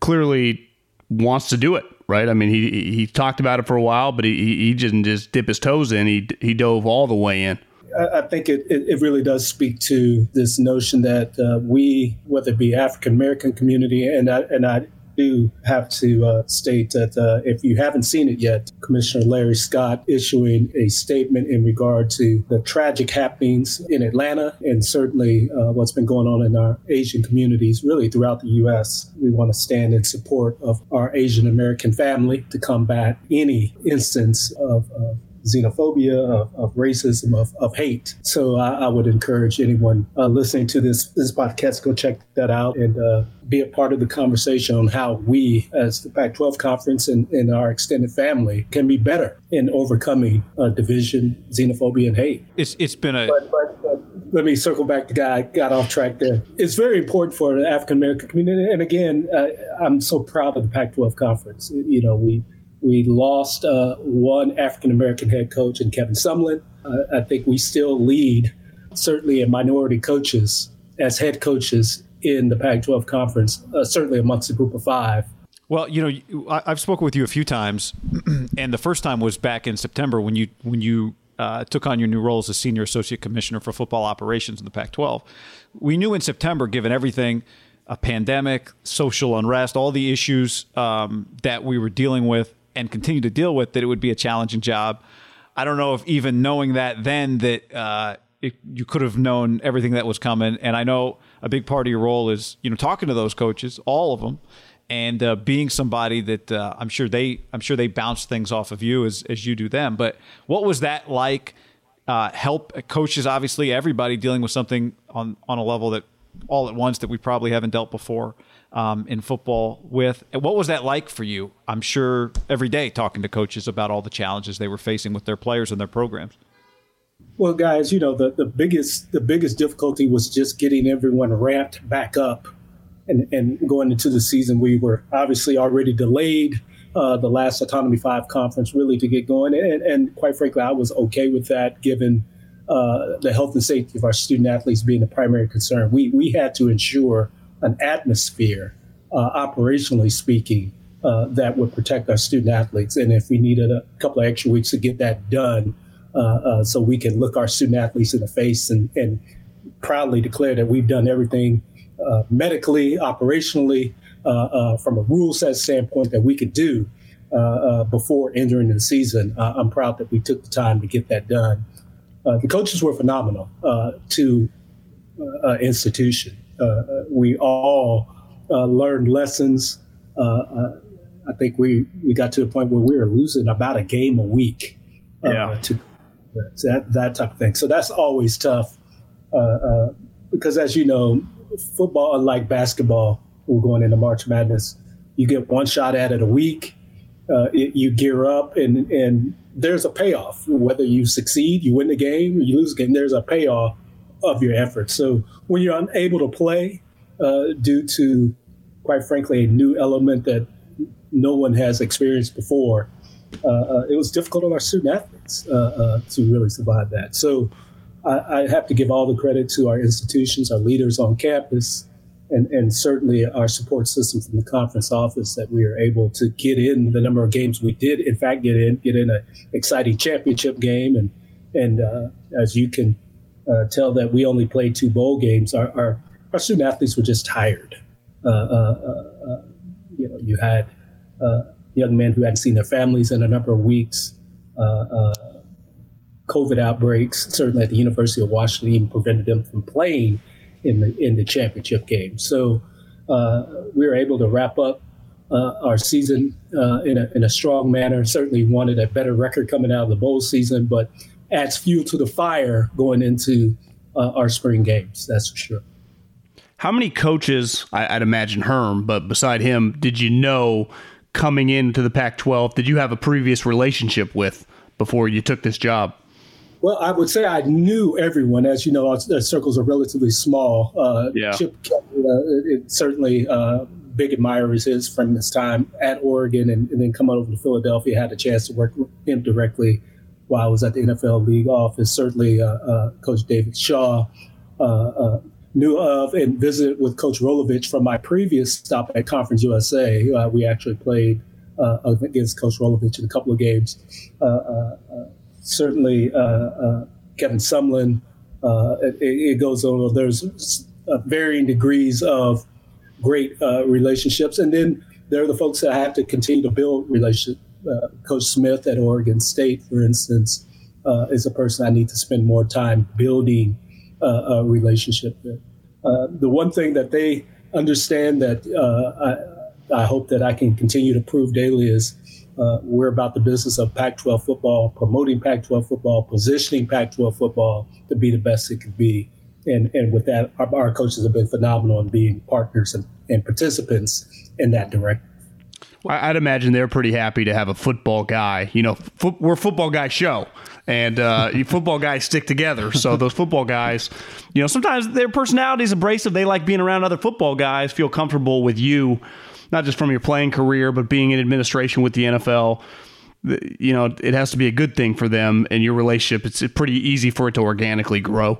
clearly wants to do it, right? I mean, he he talked about it for a while, but he he didn't just dip his toes in. He he dove all the way in. I think it, it, it really does speak to this notion that uh, we, whether it be African American community, and I, and I do have to uh, state that uh, if you haven't seen it yet, Commissioner Larry Scott issuing a statement in regard to the tragic happenings in Atlanta and certainly uh, what's been going on in our Asian communities, really throughout the U.S. We want to stand in support of our Asian American family to combat any instance of, of xenophobia, of, of racism, of, of hate. So I, I would encourage anyone uh, listening to this this podcast go check that out and uh, be a part of the conversation on how we, as the Pac-12 conference and, and our extended family, can be better in overcoming uh, division, xenophobia, and hate. It's it's been a But, but, but let me circle back to guy got off track there. It's very important for the African American community, and again, uh, I'm so proud of the Pac-12 conference. You know, we we lost uh, one African American head coach in Kevin Sumlin. Uh, I think we still lead, certainly in minority coaches as head coaches in the Pac-12 conference, uh, certainly amongst the group of five. Well, you know, I've spoken with you a few times, and the first time was back in September when you when you uh, took on your new role as a senior associate commissioner for football operations in the Pac-12. We knew in September, given everything a pandemic, social unrest, all the issues um, that we were dealing with and continue to deal with, that it would be a challenging job. I don't know if even knowing that then that uh, it, you could have known everything that was coming. And I know a big part of your role is you know talking to those coaches, all of them, and uh, being somebody that uh, I'm sure they I'm sure they bounce things off of you as as you do them. But what was that like? Uh, help coaches, obviously, everybody dealing with something on on a level that all at once that we probably haven't dealt before um, in football with. What was that like for you? I'm sure every day talking to coaches about all the challenges they were facing with their players and their programs. Well, guys, you know the, the biggest the biggest difficulty was just getting everyone ramped back up, and and going into the season, we were obviously already delayed. Uh, the last Autonomy Five conference really to get going, and, and quite frankly, I was okay with that given uh, the health and safety of our student athletes being the primary concern. We we had to ensure an atmosphere, uh, operationally speaking, uh, that would protect our student athletes, and if we needed a couple of extra weeks to get that done uh, uh, so we can look our student athletes in the face and, and proudly declare that we've done everything uh, medically, operationally, from a rule set standpoint that we could do before entering the season. I'm proud that we took the time to get that done. the coaches were phenomenal to institution. We all learned lessons. I think we, we got to a point where we were losing about a game a week uh, yeah. to that that type of thing. So that's always tough uh, uh, because, as you know, football, unlike basketball, we're going into March Madness. You get one shot at it a week. Uh, it, you gear up, and and there's a payoff. Whether you succeed, you win the game, you lose the game. There's a payoff of your efforts. So when you're unable to play uh, due to, quite frankly, a new element that no one has experienced before, uh, uh, it was difficult on our student athletes uh, to really survive that. So I, I, have to give all the credit to our institutions, our leaders on campus, and, and certainly our support system from the conference office that we are able to get in the number of games we did, in fact, get in, get in an exciting championship game. And, and uh, as you can uh, tell that we only played two bowl games, our, our, our student athletes were just tired. Uh, you know, you had young men who hadn't seen their families in a number of weeks. Uh, uh, COVID outbreaks, certainly at the University of Washington, even prevented them from playing in the in the championship game. So uh, we were able to wrap up uh, our season uh, in a in a strong manner. Certainly wanted a better record coming out of the bowl season, but adds fuel to the fire going into uh, our spring games. That's for sure. How many coaches, I, would imagine Herm, but beside him, did you know coming into the Pac 12 did you have a previous relationship with before you took this job? Well, I would say I knew everyone. As you know, our, our circles are relatively small. Uh, yeah. Chip Kelly, uh, it, certainly uh, big admirers his from his time at Oregon and, and, then come over to Philadelphia. Had a chance to work with him directly while I was at the NFL league office. Certainly, uh, uh, Coach David Shaw, uh, knew of and visited with Coach Rolovich from my previous stop at Conference USA. Uh, we actually played uh, against Coach Rolovich in a couple of games. Uh, certainly, Kevin Sumlin. It, it, goes on. There's varying degrees of great relationships, and then there are the folks that I have to continue to build relationships. Coach Smith at Oregon State, for instance, is a person I need to spend more time building uh, a relationship with. Uh, the one thing that they understand that uh, I, I, hope that I can continue to prove daily is uh, we're about the business of Pac 12 football, promoting Pac 12 football, positioning Pac 12 football to be the best it could be. And, and with that, our, our coaches have been phenomenal in being partners and, and participants in that direction. I'd imagine they're pretty happy to have a football guy. You know, fo- we're football guy show, and uh, football guys stick together. So those football guys, you know, sometimes their personality is abrasive. They like being around other football guys, feel comfortable with you, not just from your playing career, but being in administration with the NFL. You know, it has to be a good thing for them and your relationship. It's pretty easy for it to organically grow.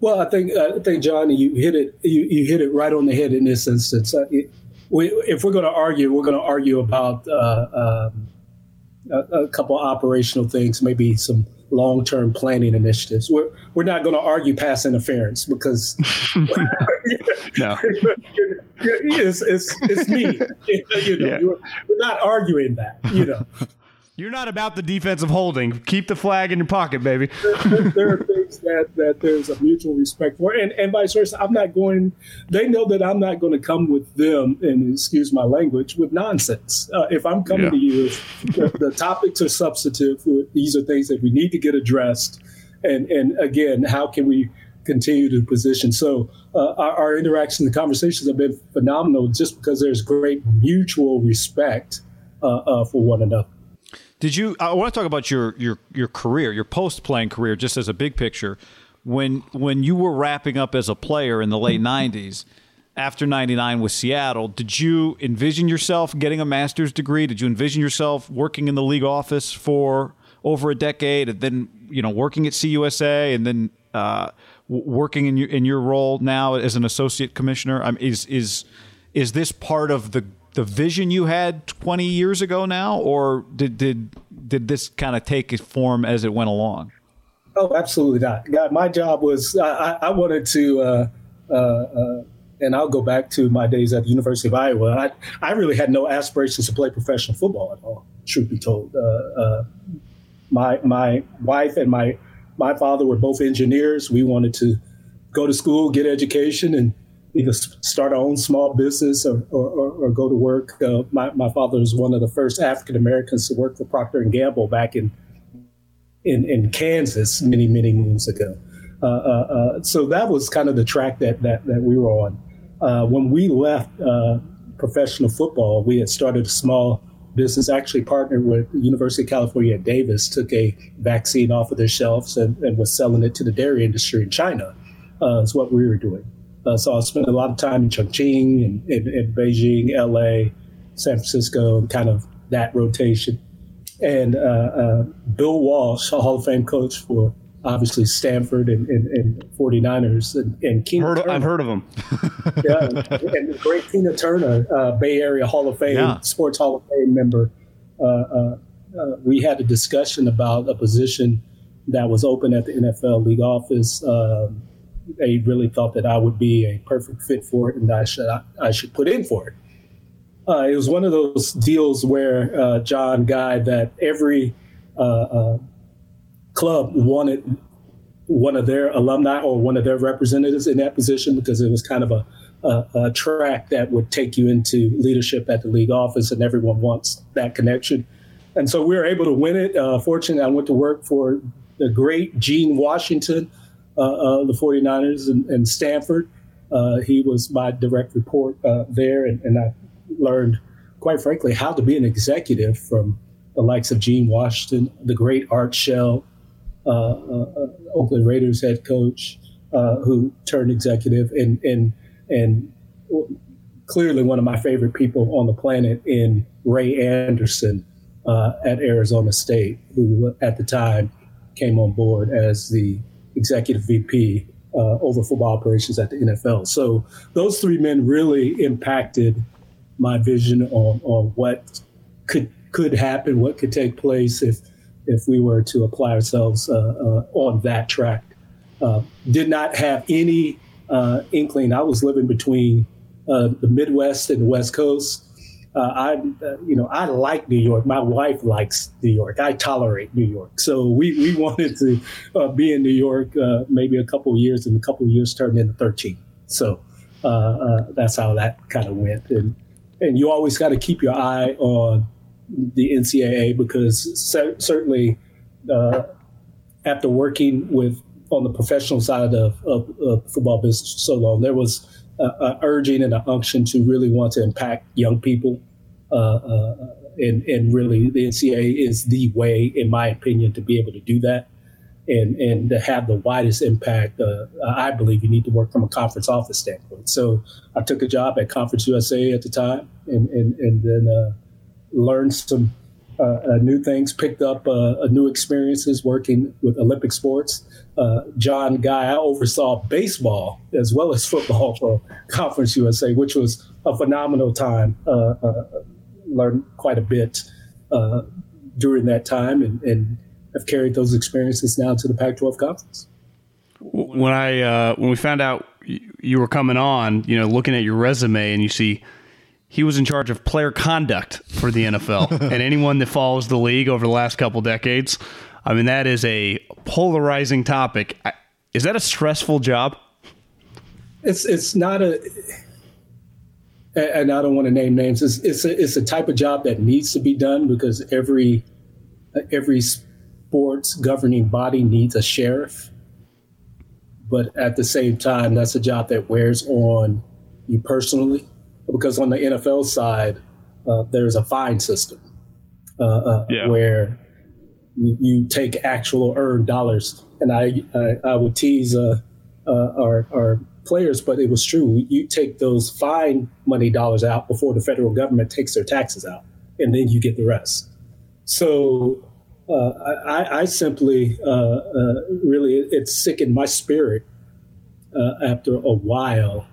Well, I think I think John, you hit it. You, you hit it right on the head in this instance. Uh, it, we, if we're going to argue, we're going to argue about uh, um, a, a couple operational things, maybe some long term planning initiatives. We're we're not going to argue pass interference because no, it's, it's, it's me. You know, Yeah. we're, not arguing that. You know, you're not about the defensive holding. Keep the flag in your pocket, baby. there, there things that, that there's a mutual respect for, and, and vice versa. I'm not going. They know that I'm not going to come with them, and excuse my language, with nonsense. Uh, if I'm coming Yeah. to you, if the, the topics are substantive. These are things that we need to get addressed, and and again, how can we continue to position? So uh, our, our interactions and conversations have been phenomenal, just because there's great mutual respect uh, uh, for one another. Did you? I want to talk about your your your career, your post playing career, just as a big picture. When when you were wrapping up as a player in the late '90s, after '99 with Seattle, did you envision yourself getting a master's degree? Did you envision yourself working in the league office for over a decade, and then you know working at CUSA, and then uh, working in your in your role now as an associate commissioner? I mean, is is is this part of the the vision you had 20 years ago now or did did did this kind of take form as it went along Oh, absolutely not. God, my job was I, I wanted to, uh, uh, uh, and I'll go back to my days at the University of Iowa. I I really had no aspirations to play professional football at all. Truth be told, uh, uh, my my wife and my my father were both engineers. We wanted to go to school, get education, and either start our own small business or, or, or, go to work. Uh, my, my father was one of the first African Americans to work for Procter and Gamble back in in, in Kansas many, many moons ago. Uh, uh, uh, so that was kind of the track that, that, that we were on. Uh, when we left uh, professional football, we had started a small business, actually partnered with the University of California at Davis, took a vaccine off of their shelves and, and was selling it to the dairy industry in China, is what we were doing. Uh, so I spent a lot of time in Chongqing and in, in Beijing, LA, San Francisco, and kind of that rotation and uh, uh, Bill Walsh, a Hall of Fame coach for obviously Stanford and, and, and 49ers, and, and Tina Heard, Turner, I've heard of him. yeah, and the great Tina Turner, uh, Bay Area Hall of Fame, Yeah. Sports Hall of Fame member. Uh, uh, uh, we had a discussion about a position that was open at the NFL league office. Um, they really thought that I would be a perfect fit for it, and I should I, I should put in for it. Uh, it was one of those deals where uh, John Guy that every uh, uh, club wanted one of their alumni or one of their representatives in that position because it was kind of a, a, a track that would take you into leadership at the league office, and everyone wants that connection. And so we were able to win it. Uh, fortunately, I went to work for the great Gene Washington the 49ers and, and Stanford. Uh, he was my direct report uh, there, and, and I learned, quite frankly, how to be an executive from the likes of Gene Washington, the great Art Shell, uh, uh, uh, Oakland Raiders head coach, uh, who turned executive, and and and clearly one of my favorite people on the planet in Ray Anderson uh, at Arizona State, who at the time came on board as the executive VP uh, over football operations at the NFL. So those three men really impacted my vision on on what could could happen, what could take place if if we were to apply ourselves uh, uh, on that track. Uh, did not have any uh, inkling. I was living between uh, the Midwest and the West Coast. Uh, I, uh, you know, I like New York. My wife likes New York. I tolerate New York. So we, we wanted to uh, be in New York uh, maybe a couple of years, and a couple of years turned into 13. So uh, uh, that's how that kind of went. And and you always got to keep your eye on the NCAA because cer- certainly after working with on the professional side of, of, of football business for so long, there was urging and an unction to really want to impact young people. Uh, uh, and, and really, the NCAA is the way, in my opinion, to be able to do that and, and to have the widest impact. Uh, I believe you need to work from a conference office standpoint. So I took a job at Conference USA at the time and, and, and then uh, learned some uh, uh, new things, picked up uh, uh, new experiences working with Olympic sports. John Guy, I oversaw baseball as well as football for Conference USA, which was a phenomenal time. Learned quite a bit. During that time and, and have carried those experiences now to the Pac-12 conference. When I uh, when we found out you were coming on, you know, looking at your resume and you see he was in charge of player conduct for the NFL. and anyone that follows the league over the last couple decades, I mean, that is a polarizing topic. Is that a stressful job? It's it's not a, and I don't want to name names. It's it's a, it's a type of job that needs to be done because every every sports governing body needs a sheriff. But at the same time, that's a job that wears on you personally because on the NFL side, uh, there's a fine system uh, uh, yeah. where you, take actual earned dollars. And I, I, I would tease uh, uh, our, our players, but it was true. You take those fine money dollars out before the federal government takes their taxes out, and then you get the rest. So uh, I, I, simply really, it sickened my spirit after a while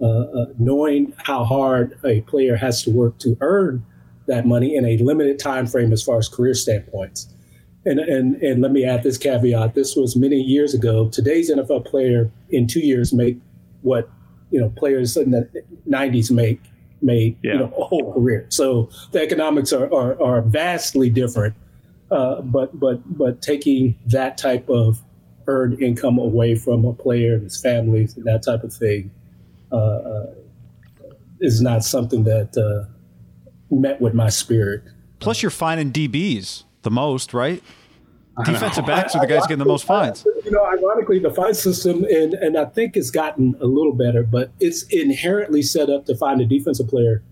uh, uh, knowing how hard a player has to work to earn that money in a limited time frame as far as career standpoints. And, and, and let me add this caveat. This was many years ago. Today's NFL player in two years make what you know players in the 90s make made yeah. you know a whole career. So the economics are, are, are vastly different. Uh, but but but taking that type of earned income away from a player and his family and that type of thing is not something that uh, met with my spirit. Plus, you're finding DBs the most, right? Defensive backs are the guys getting the most fines. You know, ironically, the fine system, and, and I think it's gotten a little better, but it's inherently set up to find a defensive player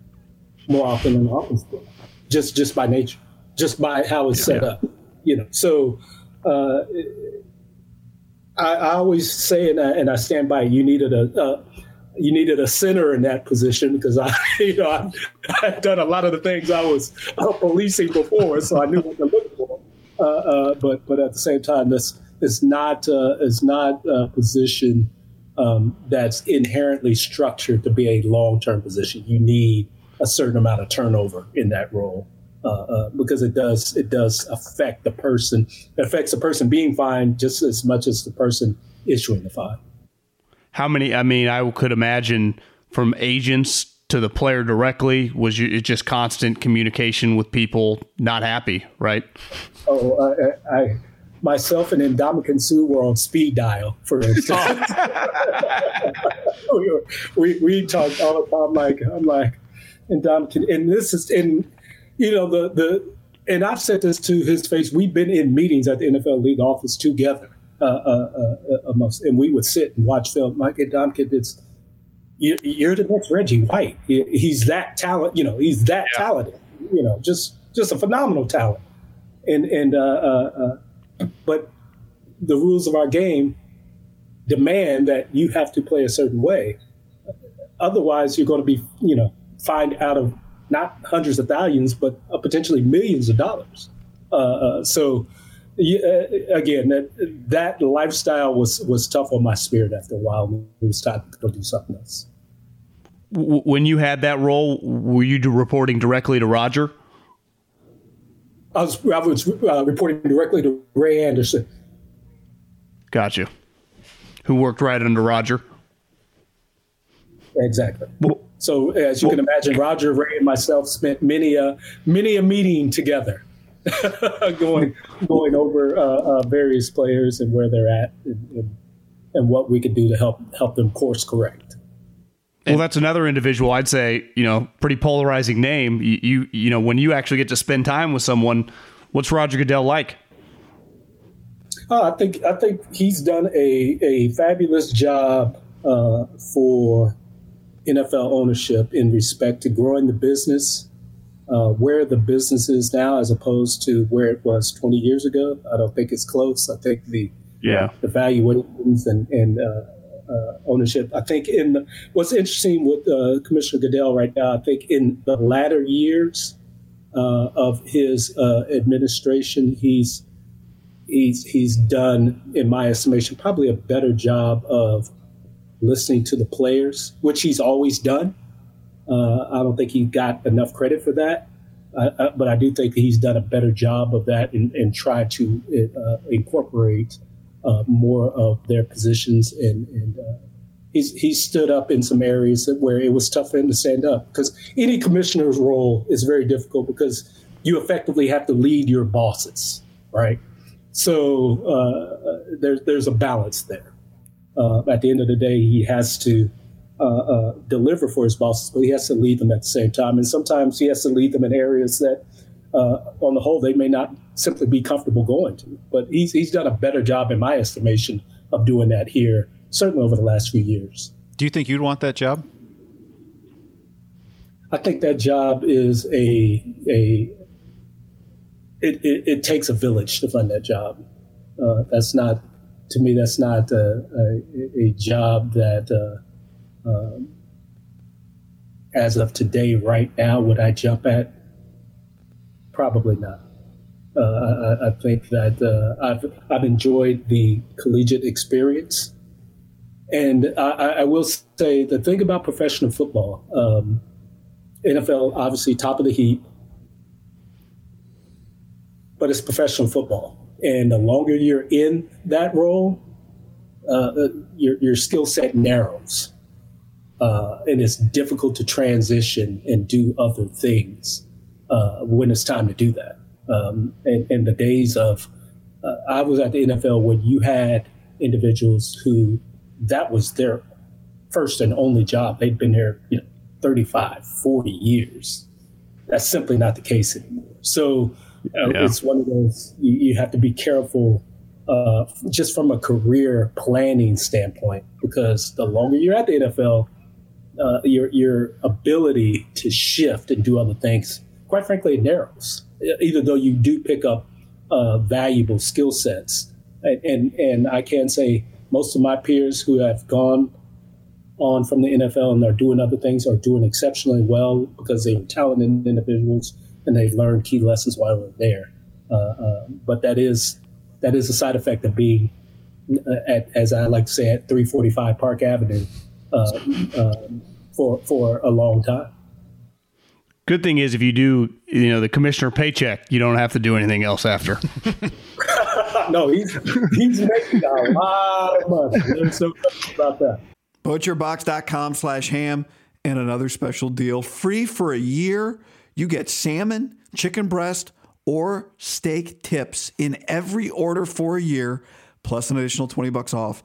more often than an offensive player, just just by nature, just by how it's set yeah. up. You know, so uh, I, I, always say, and I, and I stand by, you needed a, a you needed a center in that position because I, you know, I, had done a lot of the things I was uh, policing before, so I knew what to look for. Uh, uh, but but at the same time, this is not uh, is not a position um, that's inherently structured to be a long term position. You need a certain amount of turnover in that role. Uh, uh, because it does it does affect the person. It affects the person being fined just as much as the person issuing the fine how many? I mean, I could imagine from agents to the player directly was you, just constant communication with people not happy, right? Oh, I, I myself and Ndamukong Suh were on speed dial, for instance. we, were, we, we talked all the time. Like I'm like, Ndamukong, and this is in, you know, the the, and I've said this to his face. We've been in meetings at the NFL league office together amongst, and we would sit and watch film. Mike Ndamukong, it's you're the next Reggie White. He's that talent. You know, he's that yeah. talented. You know, just just a phenomenal talent. And and uh, uh, uh, but the rules of our game demand that you have to play a certain way. Otherwise, you're going to be you know fined out of not hundreds of thousands, but potentially millions of dollars. so again, that, that lifestyle was was tough on my spirit after a while. It was time to go do something else. When you had that role, were you reporting directly to Roger? I was, I was uh, reporting directly to Ray Anderson. Gotcha. Who worked right under Roger? Exactly. Well, so, as you well, can imagine, Roger, Ray, and myself spent many a many a meeting together. going going over uh, uh, various players and where they're at and, and, and, what we could do to help help them course correct. Well, that's another individual I'd say, you know, pretty polarizing name. You, you, you know, when you actually get to spend time with someone, what's Roger Goodell like? Uh, I think I think he's done a a fabulous job uh, for NFL ownership in respect to growing the business uh, where the business is now as opposed to where it was 20 years ago. I don't think it's close. I think the yeah the valuations and and uh, uh, ownership. I think in the, what's interesting with uh, Commissioner Goodell right now. I think in the latter years uh, of his uh, administration, he's he's he's done, in my estimation, probably a better job of listening to the players, which he's always done. Uh, I don't think he got enough credit for that. I, I, but I do think he's done a better job of that and, and tried to uh, incorporate uh, more of their positions and, and uh, he's he stood up in some areas where it was tough for him to stand up because any commissioner's role is very difficult because you effectively have to lead your bosses, right? So uh, there's there's a balance there. Uh, at the end of the day, he has to uh, uh, deliver for his bosses, but he has to lead them at the same time. And sometimes he has to lead them in areas that, uh, on the whole, they may not simply be comfortable going to. But he's he's done a better job, in my estimation, of doing that here certainly over the last few years. Do you think you'd want that job? I think that job is a a it, it, it takes a village to fund that job. Uh, that's not to me. That's not a, a, a job that, uh, um, as of today, right now, would I jump at? Probably not. Uh, I, I, think that uh, I've I've enjoyed the collegiate experience and I, I, will say the thing about professional football, um, NFL obviously top of the heap, but it's professional football. And the longer you're in that role, uh, uh your, your skill set narrows. Uh, and it's difficult to transition and do other things uh, when it's time to do that. Um, and, and the days of, uh, I was at the NFL when you had individuals who that was their first and only job. They'd been there, you know, 35, 40 years. That's simply not the case anymore. So uh, yeah. it's one of those, you, you have to be careful uh, just from a career planning standpoint, because the longer you're at the NFL, uh, your your ability to shift and do other things, quite frankly, it narrows. Even though you do pick up uh, valuable skill sets, and, and and I can say most of my peers who have gone on from the NFL and are doing other things are doing exceptionally well because they're talented individuals and they've learned key lessons while they're there. Uh, uh, but that is that is a side effect of being uh, at, as I like to say, at 345 Park Avenue Uh, um, for for a long time. Good thing is if you do, you know, the commissioner paycheck, you don't have to do anything else after. no, he's he's making a lot of money. I'm so about that. Butcherbox.com slash ham and another special deal. Free for a year. You get salmon, chicken breast, or steak tips in every order for a year, plus an additional 20 bucks off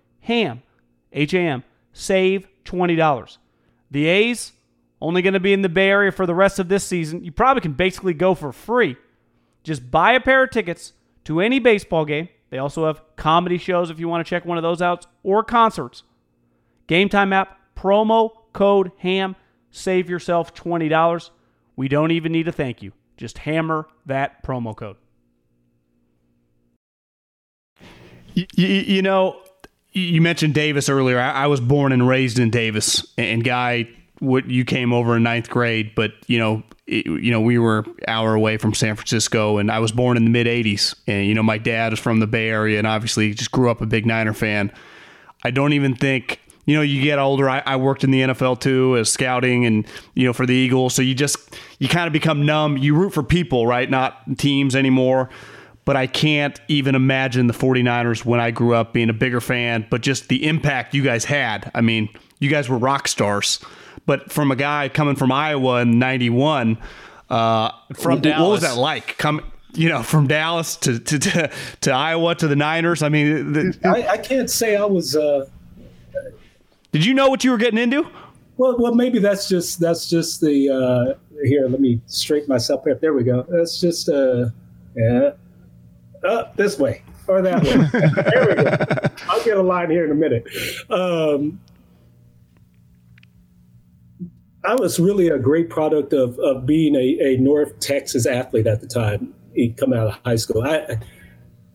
HAM, H A M, save $20. The A's only going to be in the Bay Area for the rest of this season. You probably can basically go for free just buy a pair of tickets to any baseball game. They also have comedy shows if you want to check one of those out or concerts. Game Time app, promo code HAM, save yourself $20. We don't even need a thank you. Just hammer that promo code. You, you, you know, you mentioned Davis earlier. I, I, was born and raised in Davis, and Guy what you came over in ninth grade, but you know, it, you know, we were hour away from San Francisco, and I was born in the mid '80s, and you know, my dad is from the Bay Area, and obviously just grew up a big Niner fan. I don't even think you know you get older. I, I worked in the NFL too as scouting, and you know, for the Eagles, so you just you kind of become numb. You root for people, right? Not teams anymore but I can't even imagine the 49ers when I grew up being a bigger fan, but just the impact you guys had. I mean, you guys were rock stars. But from a guy coming from Iowa in 91, uh, From what, Dallas. What was that like? Coming, you know, from Dallas to, to, to, to Iowa to the Niners. I mean, the, I, I can't say I was. Uh, did you know what you were getting into? well, well, maybe that's just that's just the. Uh, here, let me straighten myself up. There we go. That's just. Uh, yeah. Up this way or that way. there we go. I'll get a line here in a minute. Um, I was really a great product of, of being a, a North Texas athlete at the time, coming out of high school. I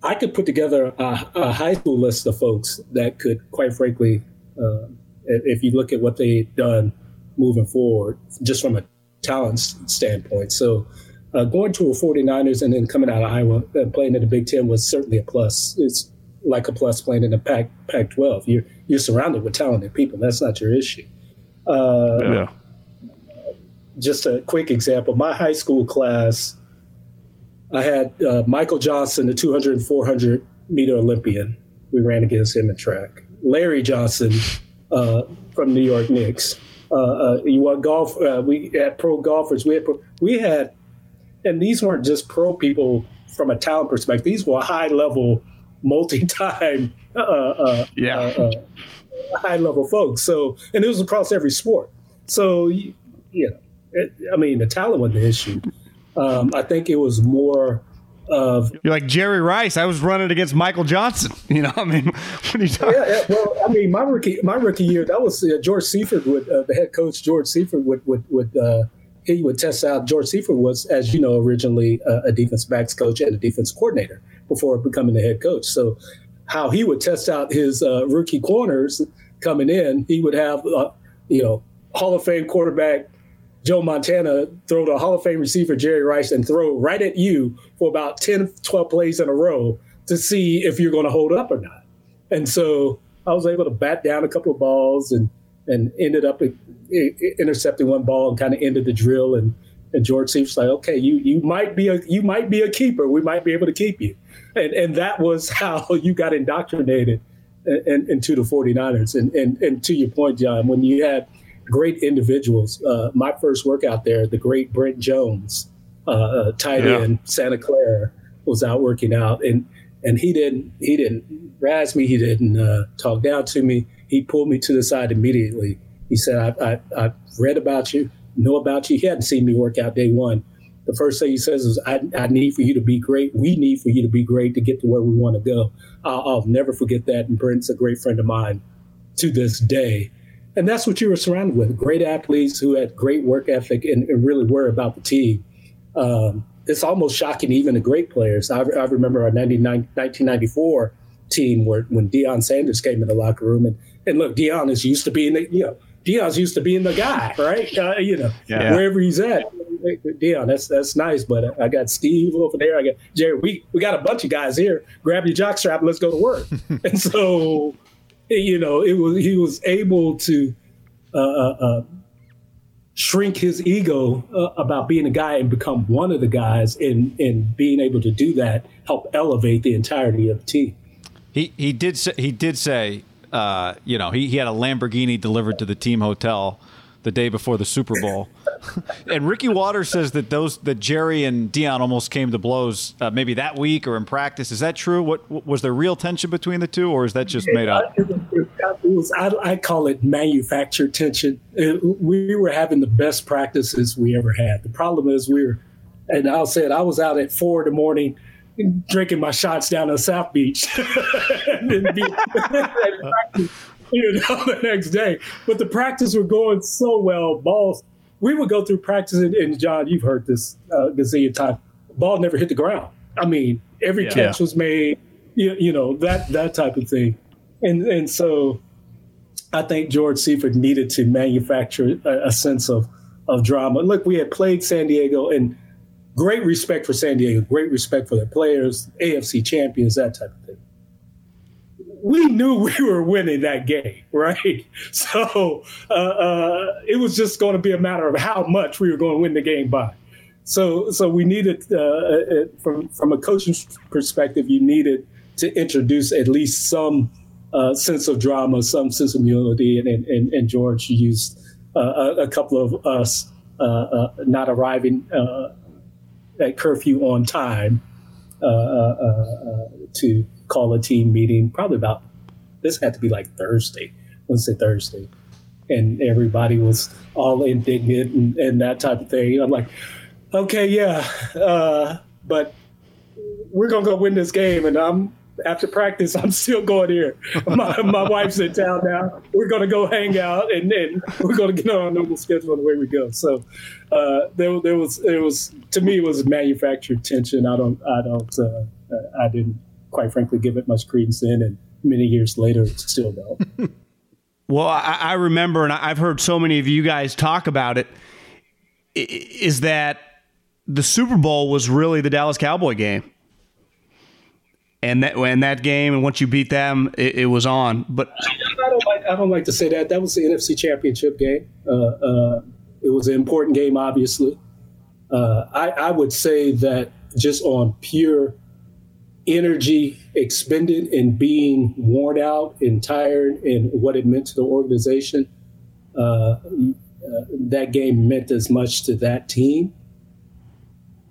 I could put together a, a high school list of folks that could, quite frankly, uh, if you look at what they've done moving forward, just from a talent standpoint. So uh, going to a 49ers and then coming out of Iowa and playing in the Big Ten was certainly a plus. It's like a plus playing in the Pac Pac 12. You're you're surrounded with talented people. That's not your issue. Uh, Yeah. just a quick example. My high school class, I had uh, Michael Johnson, the 200 and 400 meter Olympian. We ran against him in track. Larry Johnson uh, from New York Knicks. Uh, uh, you want golf? Uh, we had pro golfers. We had pro, we had, and these weren't just pro people from a talent perspective. These were high level, multi time, uh, uh, Yeah. uh, uh, high level folks. So, and it was across every sport. So, you, you know, it, I mean, the talent wasn't the issue. Um, I think it was more of You're like Jerry Rice. I was running against Michael Johnson. You know, I mean, what are you talking? yeah, yeah, well, I mean, my rookie my rookie year that was uh, George Seifert would uh, the head coach George Seifert would would would uh, he would test out. George Seifert was, as you know, originally uh, a defense backs coach and a defense coordinator before becoming the head coach. So, how he would test out his uh, rookie corners coming in, he would have uh, you know Hall of Fame quarterback Joe Montana throw to Hall of Fame receiver Jerry Rice and throw right at you for about 10, 12 plays in a row to see if you're going to hold up or not. And so I was able to bat down a couple of balls and and ended up i- intercepting one ball and kind of ended the drill. And and George Seif's like, okay, you you might be a you might be a keeper. We might be able to keep you. And and that was how you got indoctrinated in, in, into the 49ers. And, and and to your point, John, when you had great individuals, uh, my first workout there, the great Brent Jones, uh, uh, tight Yeah. end, Santa Clara, was out working out, and and he didn't he didn't razz me, he didn't uh, talk down to me. He pulled me to the side immediately. He said, I, I, I read about you, know about you. He hadn't seen me work out day one. The first thing he says is, I, I need for you to be great. We need for you to be great to get to where we want to go. I'll, I'll never forget that. And Brent's a great friend of mine to this day. And that's what you were surrounded with great athletes who had great work ethic and, and really were about the team. Um, it's almost shocking, even the great players. I, I remember our 99, 1994 team where when Deion Sanders came in the locker room, and, and look, Deion is used to being the, you know, Deion's used to being the guy, right? Uh, you know, Yeah. wherever he's at. Dion, that's that's nice, but I got Steve over there. I got Jerry. We we got a bunch of guys here. Grab your jockstrap. Let's go to work. and so, you know, it was he was able to uh, uh, uh, shrink his ego uh, about being a guy and become one of the guys, and and being able to do that help elevate the entirety of the team. He he did say, he did say uh, you know he, he had a Lamborghini delivered to the team hotel the day before the Super Bowl, and Ricky Watters says that those that Jerry and Deion almost came to blows uh, maybe that week or in practice. Is that true? What was there real tension between the two, or is that just made up? I, I call it manufactured tension. We were having the best practices we ever had. The problem is we were, and I'll say it, I was out at four in the morning drinking my shots down at South Beach. and then be, you know, the next day. But the practice were going so well. Balls, we would go through practice, and, and John, you've heard this uh, gazillion times. Ball never hit the ground. I mean, every catch was made. You, you know that that type of thing, and and so I think George Seifert needed to manufacture a, a sense of of drama. Look, we had played San Diego and great respect for San Diego, great respect for their players, AFC champions, that type of thing. We knew we were winning that game, right? So uh, uh, it was just going to be a matter of how much we were going to win the game by. So, so we needed, uh, uh from from a coaching perspective, you needed to introduce at least some uh, sense of drama, some sense of humility, and and, and George used uh, a, a, couple of us uh, uh, not arriving at curfew on time uh, uh, uh, to call a team meeting. Probably about this had to be like Thursday, Wednesday, Thursday, and everybody was all indignant and, and that type of thing. I'm like, okay, yeah, but we're gonna go win this game, and I'm after practice, I'm still going here. My, my wife's in town now. We're going to go hang out, and then we're going to get on our normal schedule and away we go. So uh, there, there was, it was to me, it was manufactured tension. I don't, I don't, uh, I didn't, quite frankly, give it much credence in, and many years later, still don't. well, I, I remember, and I've heard so many of you guys talk about it. Is that the Super Bowl was really the Dallas Cowboy game? And that when that game and once you beat them, it, it, was on. But I don't like I don't like to say that. That was the NFC Championship game. Uh, uh, it was an important game, obviously. Uh, I, I would say that just on pure energy expended and being worn out and tired and what it meant to the organization, uh, uh, that game meant as much to that team.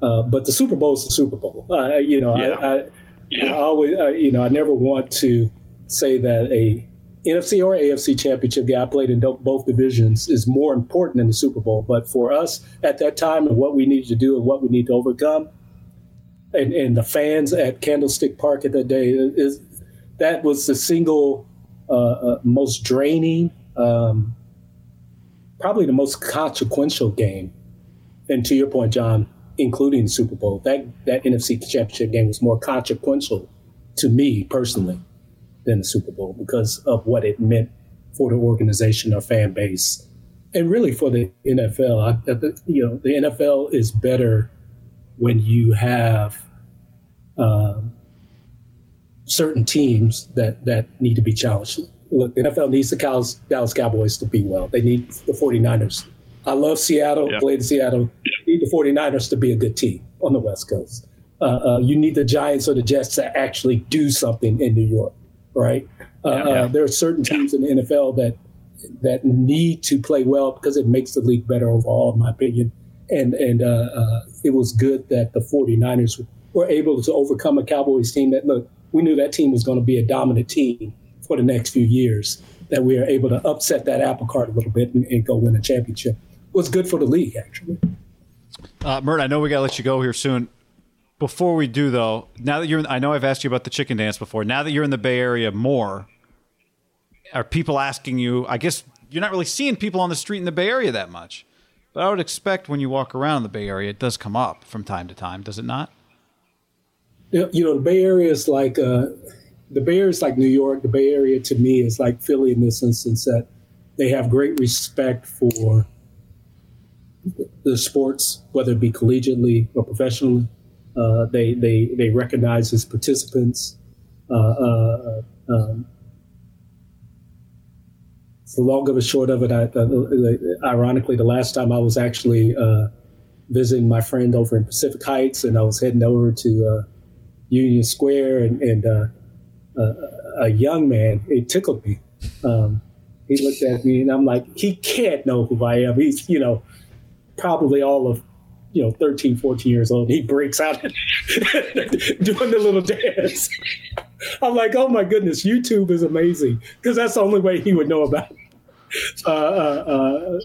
Uh, but the Super Bowl is the Super Bowl. you know, yeah. I, I I always, you know, I never want to say that a NFC or AFC championship game I played in both divisions is more important than the Super Bowl. But for us at that time and what we needed to do and what we need to overcome, and, and the fans at Candlestick Park at that day is that was the single uh, uh, most draining, um, probably the most consequential game. And to your point, John, including the Super Bowl. That that NFC Championship game was more consequential to me personally than the Super Bowl because of what it meant for the organization or fan base, and really for the NFL. I, you know, the NFL is better when you have um, certain teams that that need to be challenged. Look, the NFL needs the Dallas Cowboys to be well. They need the 49ers. I love Seattle, yep. played Seattle need the 49ers to be a good team on the West Coast. Uh, uh, you need the Giants or the Jets to actually do something in New York, right? Uh, yeah, yeah. Uh, there are certain teams in the NFL that that need to play well because it makes the league better overall, in my opinion. And and uh, uh, it was good that the 49ers were able to overcome a Cowboys team that look, we knew that team was going to be a dominant team for the next few years. That we are able to upset that apple cart a little bit and, and go win a championship was good for the league actually. Uh, Mert, I know we got to let you go here soon. Before we do, though, now that you're, in, I know I've asked you about the chicken dance before. Now that you're in the Bay Area more, are people asking you? I guess you're not really seeing people on the street in the Bay Area that much, but I would expect when you walk around the Bay Area, it does come up from time to time, does it not? You know, the Bay Area is like uh, the Bay Area is like New York. The Bay Area to me is like Philly in this instance that they have great respect for the sports, whether it be collegiately or professionally. Uh, they they they recognize as participants. Uh, uh, um, the long of a short of it, I, uh, ironically, the last time I was actually uh, visiting my friend over in Pacific Heights, and I was heading over to uh, Union Square, and, and a young man, it tickled me. Um, he looked at me, and I'm like, he can't know who I am. He's, you know, probably all of you know 13 14 years old he breaks out doing the little dance. I'm like oh my goodness youtube is amazing because that's the only way he would know about it. Uh, uh, uh,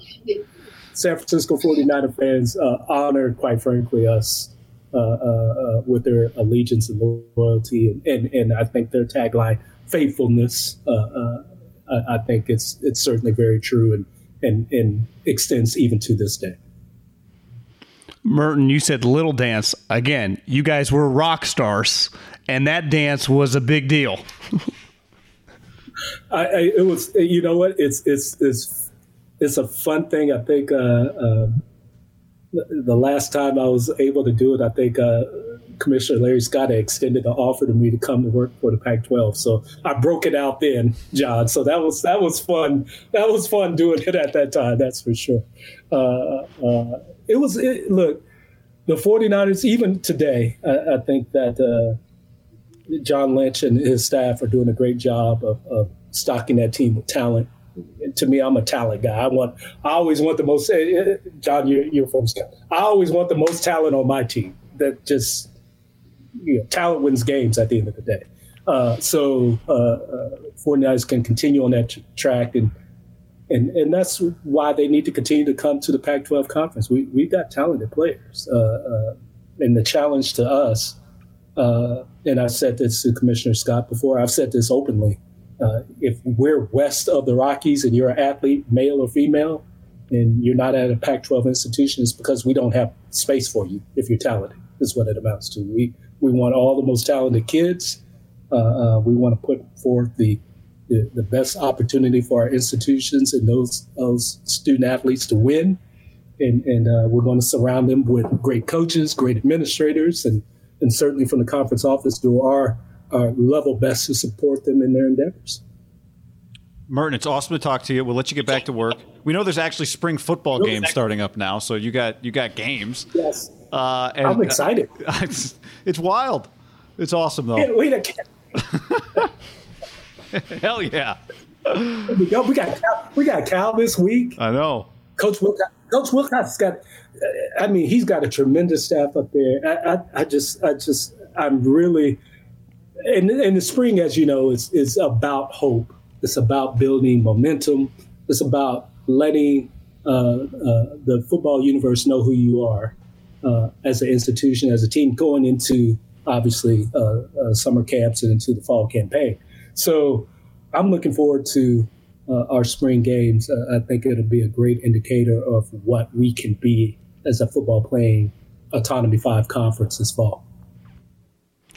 san francisco 49er fans uh, honored quite frankly us uh, uh, with their allegiance and loyalty and, and, and i think their tagline faithfulness I, I think it's it's certainly very true and, and, and extends even to this day Merton, you said little dance. Again, you guys were rock stars, and that dance was a big deal. I, I, it was, you know what? It's it's it's it's a fun thing. I think uh, uh, the last time I was able to do it, I think uh, Commissioner Larry Scott extended the offer to me to come to work for the Pac-12. So I broke it out then, John. So that was that was fun. That was fun doing it at that time. That's for sure. Uh, uh, it was it, look the 49ers even today. I, I think that uh, John Lynch and his staff are doing a great job of, of stocking that team with talent to me, I'm a talent guy. I want, I always want the most. Eh, eh, John, you're, you're from Scott. I always want the most talent on my team. That just you know, talent wins games at the end of the day. Uh, so uh, uh, 49ers can continue on that t- track, and and and that's why they need to continue to come to the Pac-12 conference. We we got talented players, uh, uh, and the challenge to us. Uh, and I said this to Commissioner Scott before. I've said this openly. Uh, if we're west of the Rockies and you're an athlete, male or female, and you're not at a Pac-12 institution, it's because we don't have space for you if you're talented. Is what it amounts to. We we want all the most talented kids. Uh, uh, we want to put forth the, the, the best opportunity for our institutions and those those student athletes to win. And, and uh, we're going to surround them with great coaches, great administrators, and, and certainly from the conference office do our, our level best to support them in their endeavors. Merton, it's awesome to talk to you. We'll let you get back to work. We know there's actually spring football games starting up now, so you got you got games. Yes. Uh, and, I'm excited. Uh, it's, it's wild. It's awesome though. Can't wait to- Hell yeah! we got we got Cal, we got Cal this week. I know. Coach Wilcox, Coach Wilcox got. I mean, he's got a tremendous staff up there. I, I, I just, I just, I'm really. And in the spring, as you know, is is about hope. It's about building momentum. It's about letting uh, uh, the football universe know who you are uh, as an institution, as a team, going into obviously uh, uh, summer camps and into the fall campaign. So I'm looking forward to uh, our spring games. Uh, I think it'll be a great indicator of what we can be as a football playing autonomy five conference this fall.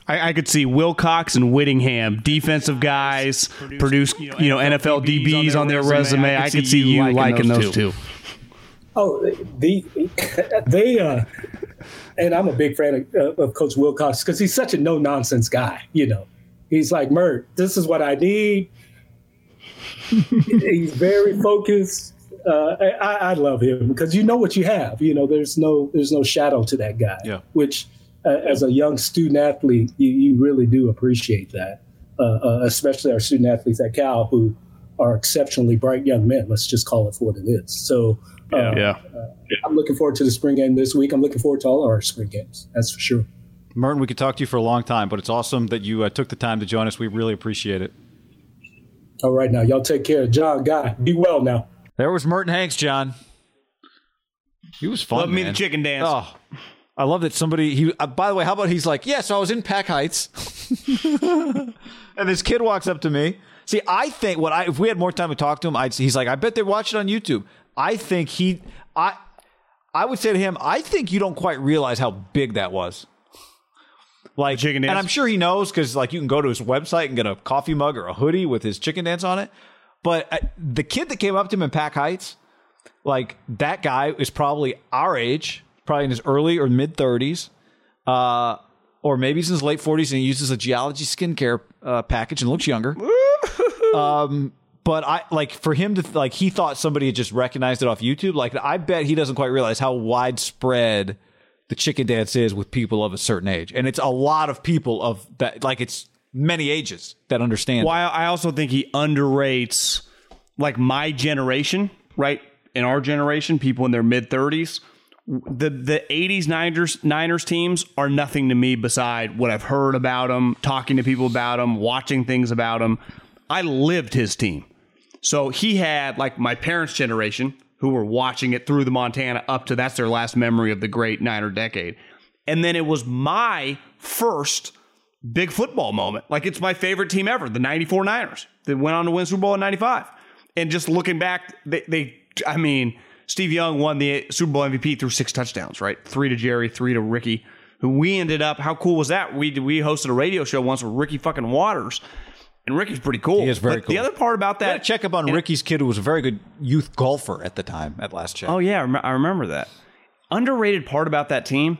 I, I, could see Wilcox and Whittingham, defensive guys, produce, you know, you know NFL DBs on their resume. I could, I could see, you liking, liking those, those two. two. Oh, the they uh, and I'm a big fan of, of Coach Wilcox because he's such a no nonsense guy. You know, he's like Mert. This is what I need. he's very focused. Uh, I, I, love him because you know what you have. You know, there's no there's no shadow to that guy. Yeah. Which, uh, as a young student athlete, you, you really do appreciate that. Uh, uh, especially our student athletes at Cal who are exceptionally bright young men. Let's just call it for what it is. So yeah. Uh. I'm looking forward to the spring game this week. I'm looking forward to all our spring games. That's for sure. Merton, we could talk to you for a long time, but it's awesome that you uh, took the time to join us. We really appreciate it. All right, now y'all take care. John, Guy, be well now. There was Merton Hanks, John. He was fun. Love man. me the chicken dance. Oh, I love that somebody. He. Uh, by the way, how about he's like, yeah, so I was in Pac Heights, and this kid walks up to me. See, I think what I if we had more time to talk to him, I'd. He's like, I bet they watch it on YouTube. I think he. I. I would say to him, I think you don't quite realize how big that was. Like chicken dance. and I'm sure he knows because like you can go to his website and get a coffee mug or a hoodie with his chicken dance on it. But uh, the kid that came up to him in Pac Heights, like that guy is probably our age, probably in his early or mid 30s, uh, or maybe he's in his late 40s and he uses a Geologie skincare uh, package and looks younger. um, but I like for him to like he thought somebody had just recognized it off YouTube. Like I bet he doesn't quite realize how widespread the chicken dance is with people of a certain age, and it's a lot of people of that. Like it's many ages that understand. Why I also think he underrates like my generation, right? In our generation, people in their mid thirties. The the 80s Niners Niners teams are nothing to me beside what I've heard about them, talking to people about them, watching things about them. I lived his team. So he had like my parents' generation who were watching it through the Montana up to that's their last memory of the great Niner decade. And then it was my first big football moment. Like it's my favorite team ever, the 94 Niners that went on to win Super Bowl in 95. And just looking back, they, they I mean, Steve Young won the Super Bowl MVP through six touchdowns, right? Three to Jerry, three to Ricky, who we ended up, how cool was that? We, we hosted a radio show once with Ricky fucking Watters And Ricky's pretty cool. He is very but The other part about that, check up on Ricky's kid, who was a very good youth golfer at the time. At last check. Oh yeah, I rem- I remember that. Underrated part about that team,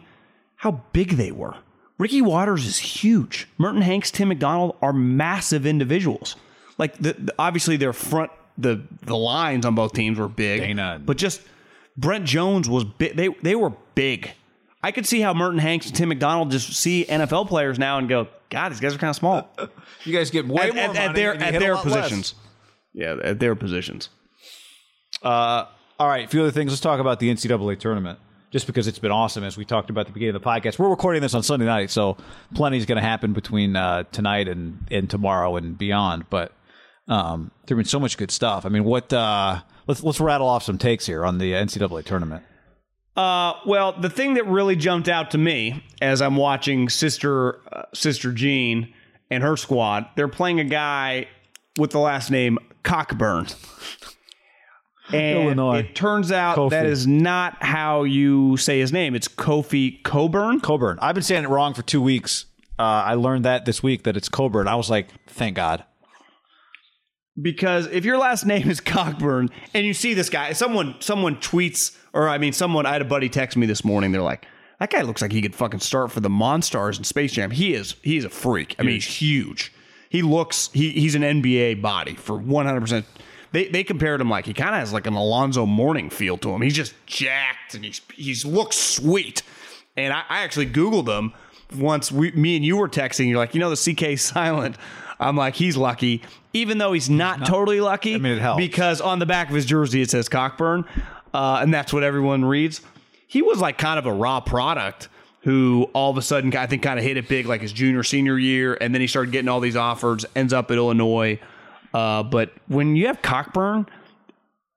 how big they were. Ricky Watters is huge. Merton Hanks, Tim McDonald are massive individuals. Like the, the- obviously their front the the lines on both teams were big, Dana. but just Brent Jones was big. They they were big. I could see how Merton Hanks and Tim McDonald just see NFL players now and go, God, these guys are kind of small you guys get way at, more at- money at their at their lot less. positions. Yeah, at their positions. Uh, all right, a few other things. Let's talk about the NCAA tournament, just because it's been awesome, as we talked about at the beginning of the podcast. We're recording this on Sunday night, so plenty is going to happen between uh, tonight and, and tomorrow and beyond. But um, there's been so much good stuff. I mean, what? Uh, let's let's rattle off some takes here on the NCAA tournament. Uh, well, the thing that really jumped out to me as I'm watching Sister uh, Sister Jean and her squad, they're playing a guy with the last name Cockburn. And Illinois. it turns out Kofi. that is not how you say his name. It's Kofi Coburn. Coburn. I've been saying it wrong for two weeks. Uh, I learned that this week that it's Coburn. I was like, thank God. Because if your last name is Cockburn and you see this guy, someone someone tweets or I mean someone I had a buddy text me this morning. They're like, that guy looks like he could fucking start for the Monstars in Space Jam. He is he's a freak. I mean, he's huge. He looks he he's an NBA body for one hundred percent. They they compared him like he kind of has like an Alonzo Mourning feel to him. He's just jacked and he's he's looks sweet. And I, I actually Googled him once we, me and you were texting. You're like, you know, the CK silent. I'm like, he's lucky, even though he's not, totally lucky. I mean, it helps. because on the back of his jersey it says Cockburn, uh, and that's what everyone reads. He was like kind of a raw product who all of a sudden I think kind of hit it big like his junior senior year, and then he started getting all these offers. Ends up at Illinois, uh, but when you have Cockburn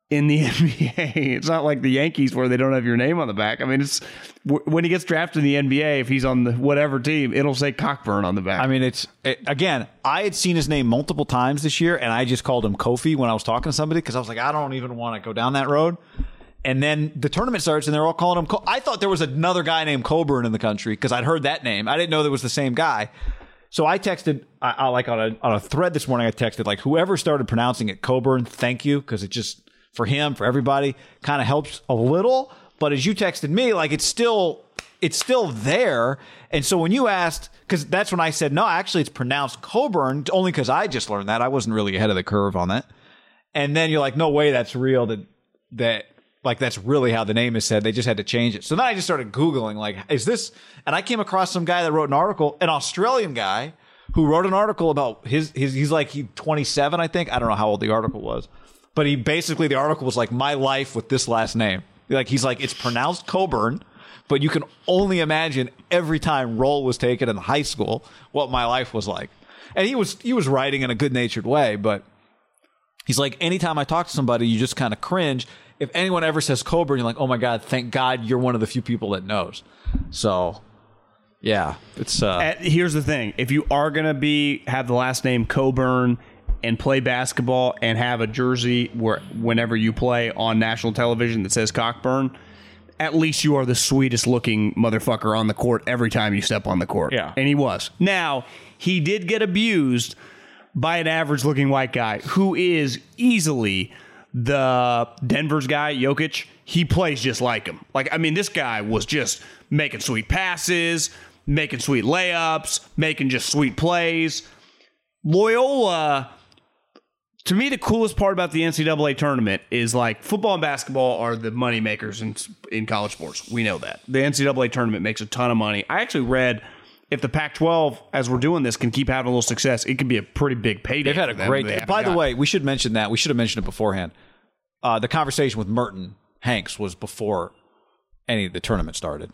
in the NBA, it's not like the Yankees where they don't have your name on the back. I mean, it's when he gets drafted in the NBA, if he's on the whatever team, it'll say Cockburn on the back. I mean, it's it, again. I had seen his name multiple times this year, and I just called him Kofi when I was talking to somebody because I was like, I don't even want to go down that road. And then the tournament starts, and they're all calling him. Co- I thought there was another guy named Coburn in the country because I'd heard that name. I didn't know there was the same guy. So I texted, I, I like on a on a thread this morning. I texted like whoever started pronouncing it Coburn, thank you because it just for him for everybody kind of helps a little. But as you texted me, like it's still it's still there. And so when you asked, because that's when I said no, actually it's pronounced Coburn, only because I just learned that I wasn't really ahead of the curve on that. And then you're like, no way, that's real. That that like that's really how the name is said. They just had to change it. So then I just started googling, like, is this? And I came across some guy that wrote an article, an Australian guy who wrote an article about his his. He's like he 27, I think. I don't know how old the article was, but he basically the article was like my life with this last name. Like he's like it's pronounced Coburn. But you can only imagine every time roll was taken in high school what my life was like. And he was he was writing in a good natured way, but He's like, anytime I talk to somebody, you just kind of cringe. If anyone ever says Coburn, you're like, oh my God, thank God you're one of the few people that knows. So, yeah, it's, uh, Uh, here's the thing: if you are gonna be have the last name Coburn and play basketball and have a jersey where whenever you play on national television that says Cockburn, at least you are the sweetest looking motherfucker on the court every time you step on the court. Yeah. and he was. Now he did get abused by an average looking white guy who is easily the Denver's guy, Jokic. He plays just like him. Like, I mean, this guy was just making sweet passes, making sweet layups, making just sweet plays. Loyola, to me, the coolest part about the NCAA tournament is like football and basketball are the money makers in, in college sports. We know that. The NCAA tournament makes a ton of money. I actually read if the Pac 12, as we're doing this, can keep having a little success, it could be a pretty big payday. they've had a great, that they haven't by the way, we should mention that. We should have mentioned it beforehand. Uh, the conversation with Merton Hanks was before any of the tournament started.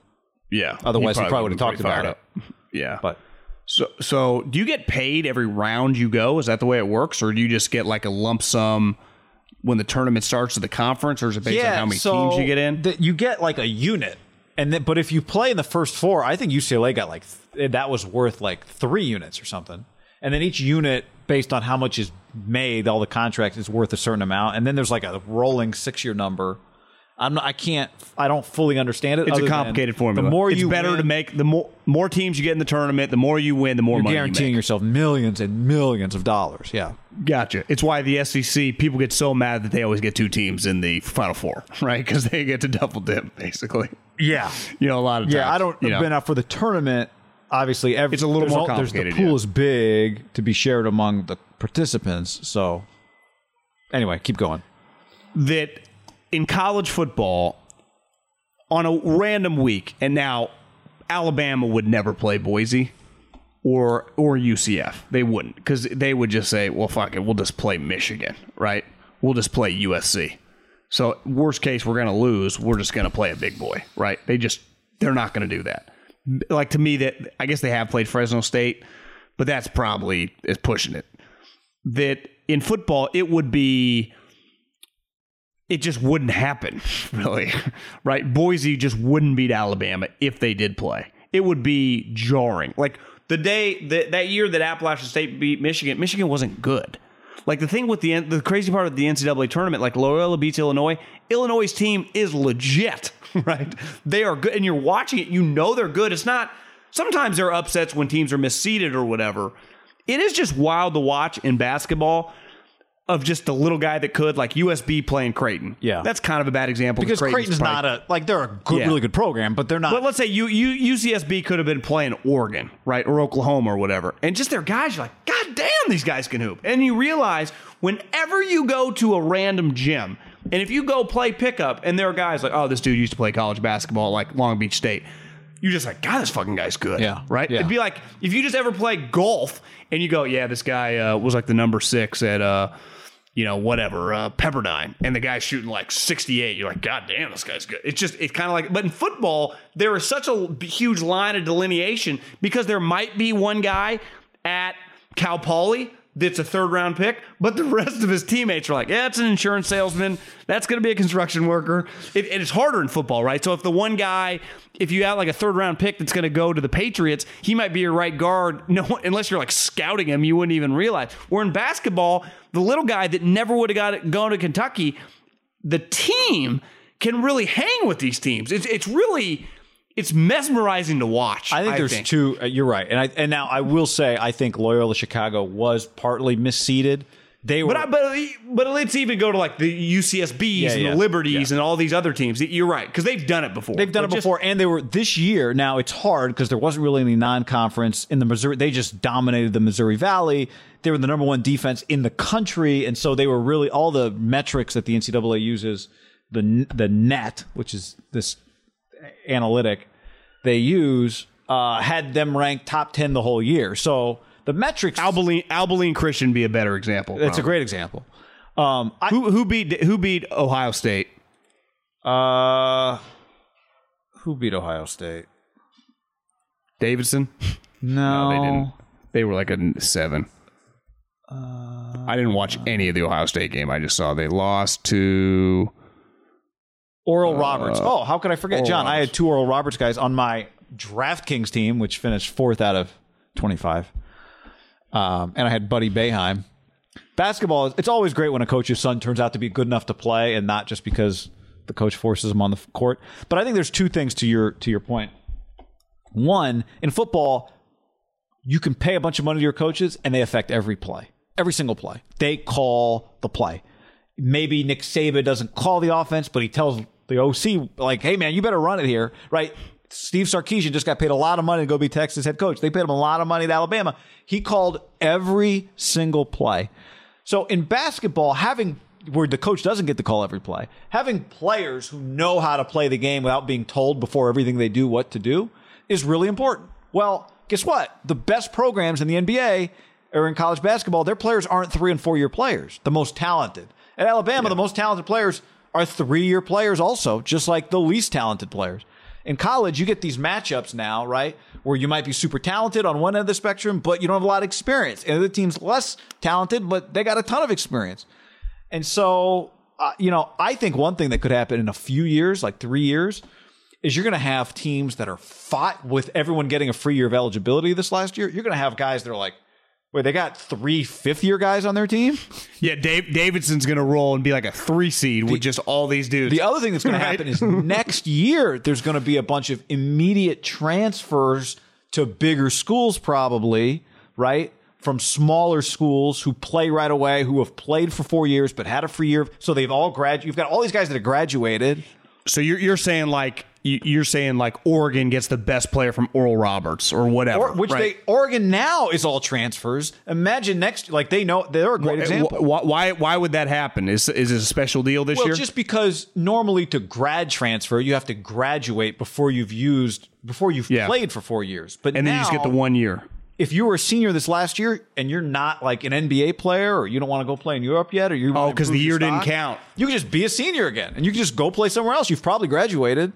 Yeah. Otherwise, he probably would've would've talked about it. up. Yeah. But So, so do you get paid every round you go? Is that the way it works, or do you just get like a lump sum when the tournament starts at the conference, or is it based on how many so teams you get in? the- you get like a unit, and then but if you play in the first four, I think UCLA got like th- that was worth like three units or something, and then each unit based on how much is made, all the contracts is worth a certain amount, and then there's like a rolling six year number. I'm not, I can't. I don't fully understand it. It's a complicated formula. The more it's you better win, to make the more more teams you get in the tournament, the more you win, the more you're money guaranteeing you make. yourself millions and millions of dollars. Yeah. Gotcha. It's why the SEC people get so mad that they always get two teams in the Final Four, right? Because they get to double dip, basically. Yeah. You know, a lot of times. Yeah. I don't. You know, But now for the tournament, obviously, every, It's a little more complicated, The pool yeah. is big to be shared among the participants. So, anyway, keep going. that in college football, on a random week, and now Alabama would never play Boise or or UCF. They wouldn't because they would just say, "Well, fuck it, we'll just play Michigan, right? We'll just play USC." So worst case, we're gonna lose. We're just gonna play a big boy, right? They just they're not gonna do that. Like to me, that I guess they have played Fresno State, but that's probably is pushing it. That in football, it would be it just wouldn't happen, really. right? Boise just wouldn't beat Alabama if they did play. It would be jarring. Like the day that that year that Appalachian State beat Michigan, Michigan wasn't good. Like the thing with the the crazy part of the NCAA tournament, like Loyola beats Illinois. Illinois' team is legit, right? They are good, and you're watching it. You know they're good. It's not. Sometimes there are upsets when teams are misseeded or whatever. It is just wild to watch in basketball of just the little guy that could, like USB playing Creighton. Yeah. that's kind of a bad example Because Creighton's probably- not a like they're a good, Yeah. really good program, but they're not. But let's say you, you UCSB could have been playing Oregon, right, or Oklahoma or whatever, and just their guys, you're like, God damn, these guys can hoop. And you realize whenever you go to a random gym, and if you go play pickup, and there are guys like, oh, this dude used to play college basketball at, like Long Beach State. You're just like, God, this fucking guy's good. Yeah. Right? Yeah. It'd be like if you just ever play golf and you go, yeah, this guy uh, was like the number six at, uh, you know, whatever, uh, Pepperdine, and the guy's shooting like 68. You're like, God damn, this guy's good. It's just, it's kind of like, but in football, there is such a huge line of delineation because there might be one guy at Cal Poly that's a third round pick, but the rest of his teammates are like, yeah, it's an insurance salesman. That's going to be a construction worker. It, it is harder in football, right? So if the one guy, if you have like a third round pick that's going to go to the Patriots, he might be your right guard. No, unless you're like scouting him, you wouldn't even realize. Where in basketball, the little guy that never would have got it, gone to Kentucky, the team can really hang with these teams. It's it's really it's mesmerizing to watch. I think there's two. Uh, you're right, and I and now I will say I think Loyola Chicago was partly misseeded. They were, But I, but but let's even go to like the UCSBs Yeah, and yeah. the Liberties and all these other teams. You're right because they've done it before. They've done it But just- before, and they were this year. Now it's hard because there wasn't really any non-conference in the Missouri. They just dominated the Missouri Valley. They were the number one defense in the country, and so they were really all the metrics that the NCAA uses the the net, which is this analytic they use, uh, had them ranked top ten the whole year. So the metrics. Abilene Abilene Christian be a better example. It's a great example. Um, I, who who beat who beat Ohio State. uh, who beat Ohio State? Davidson. No, they didn't. They were like a seven. I didn't watch any of the Ohio State game. I just saw they lost to. Oral Roberts. Oh, how could I forget, Oral John? I had two Oral Roberts guys on my DraftKings team, which finished fourth out of 25. Um, and I had Buddy Boeheim. Basketball, it's always great when a coach's son turns out to be good enough to play and not just because the coach forces him on the court. But I think there's two things to your to your point. One, in football, you can pay a bunch of money to your coaches and they affect every play, every single play. They call the play. Maybe Nick Saban doesn't call the offense, but he tells the OC, like, hey, man, you better run it here, right? Steve Sarkisian just got paid a lot of money to go be Texas head coach. They paid him a lot of money at Alabama. He called every single play. So in basketball, having where the coach doesn't get to call every play, having players who know how to play the game without being told before everything they do what to do is really important. Well, guess what? The best programs in the NBA or in college basketball, their players aren't three and four year players, the most talented. At Alabama, the most talented players are three year players also, just like the least talented players. In college, you get these matchups now, right? Where you might be super talented on one end of the spectrum, but you don't have a lot of experience. And the team's less talented, but they got a ton of experience. And so, uh, you know, I think one thing that could happen in a few years, like three years, is you're going to have teams that are fought with everyone getting a free year of eligibility this last year. You're going to have guys that are like Wait, they got three fifth year guys on their team. Yeah, Dave Davidson's gonna roll and be like a three seed with just all these dudes. The other thing that's going Right. to happen is next year there's going to be a bunch of immediate transfers to bigger schools, probably right from smaller schools who play right away, who have played for four years but had a free year. So they've all graduated. You've got all these guys that have graduated. so you're you're saying like you're saying like Oregon gets the best player from Oral Roberts or whatever, Or, which right? they Oregon now is all transfers. Imagine next, like they know they're a great example. Wh- wh- Why why would that happen? Is is it a special deal this Well, year? just because normally to grad transfer, you have to graduate before you've used before you've Yeah. played for four years. But and then you just get the one year. If you were a senior this last year and you're not like an NBA player, or you don't want to go play in Europe yet, or you Oh, wanna 'cause the year didn't count. You can just be a senior again, and you can just go play somewhere else. You've probably graduated.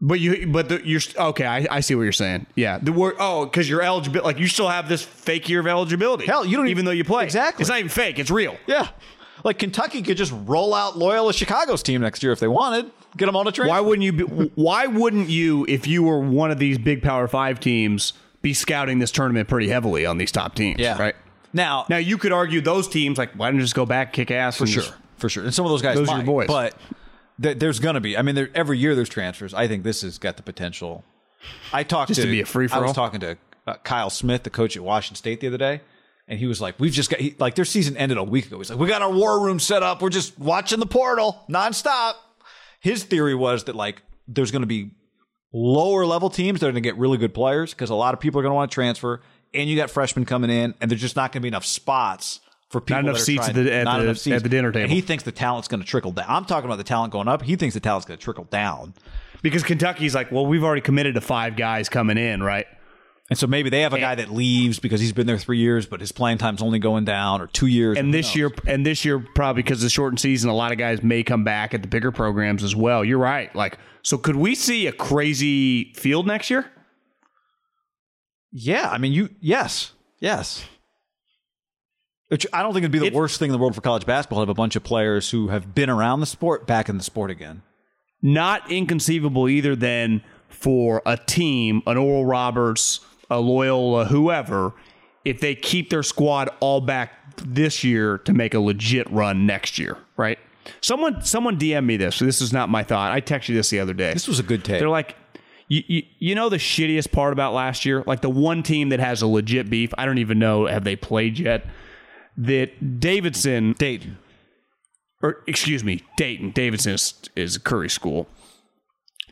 But you, but the, you're okay. I, I see what you're saying. Yeah, the word. Oh, because you're eligible. Like you still have this fake year of eligibility. Hell, you don't even even- though you play. Exactly. It's not even fake. It's real. Yeah, like Kentucky could just roll out Loyola Chicago's team next year if they wanted. Get them on a train. Why wouldn't you? Be, why wouldn't you, if you were one of these big Power Five teams, be scouting this tournament pretty heavily on these top teams? Yeah. Right. Now, Now you could argue those teams like why don't you just go back, kick ass for sure, just- for sure. And some of those guys Those are your boys. but th- there's going to be. I mean, there, every year there's transfers. I think this has got the potential. I talked Just to, to be a free-for-all? I was talking to uh, Kyle Smith, the coach at Washington State, the other day, and he was like, "We've just got he, like their season ended a week ago. He's like, we got our war room set up. We're just watching the portal nonstop." His theory was that like there's going to be lower level teams that are going to get really good players because a lot of people are going to want to transfer, and you got freshmen coming in, and there's just not going to be enough spots for people. enough that are seats trying- at the- at not the- enough seats. at the dinner And table. he thinks the talent's going to trickle down. I'm talking about the talent going up. He thinks the talent's going to trickle down, because Kentucky's like, well, we've already committed to five guys coming in, right? and so maybe they have a guy that leaves because he's been there three years, but his playing time's only going down, or two years. And this knows? year, and this year, probably because of the shortened season, a lot of guys may come back at the bigger programs as well. You're right. Like, so could we see a crazy field next year? yeah, I mean, you yes, yes. Which I don't think it'd be the It- worst thing in the world for college basketball to have a bunch of players who have been around the sport back in the sport again. Not inconceivable either. Then for a team, an Oral Roberts, a Loyola, whoever, if they keep their squad all back this year to make a legit run next year, right? Someone, someone DM me this. This is not my thought. I texted you this the other day. This was a good take. They're like, you, you, you know the shittiest part about last year? Like the one team that has a legit beef, I don't even know, have they played yet? That Davidson, Dayton. or excuse me, Dayton, Davidson is, is a Curry school.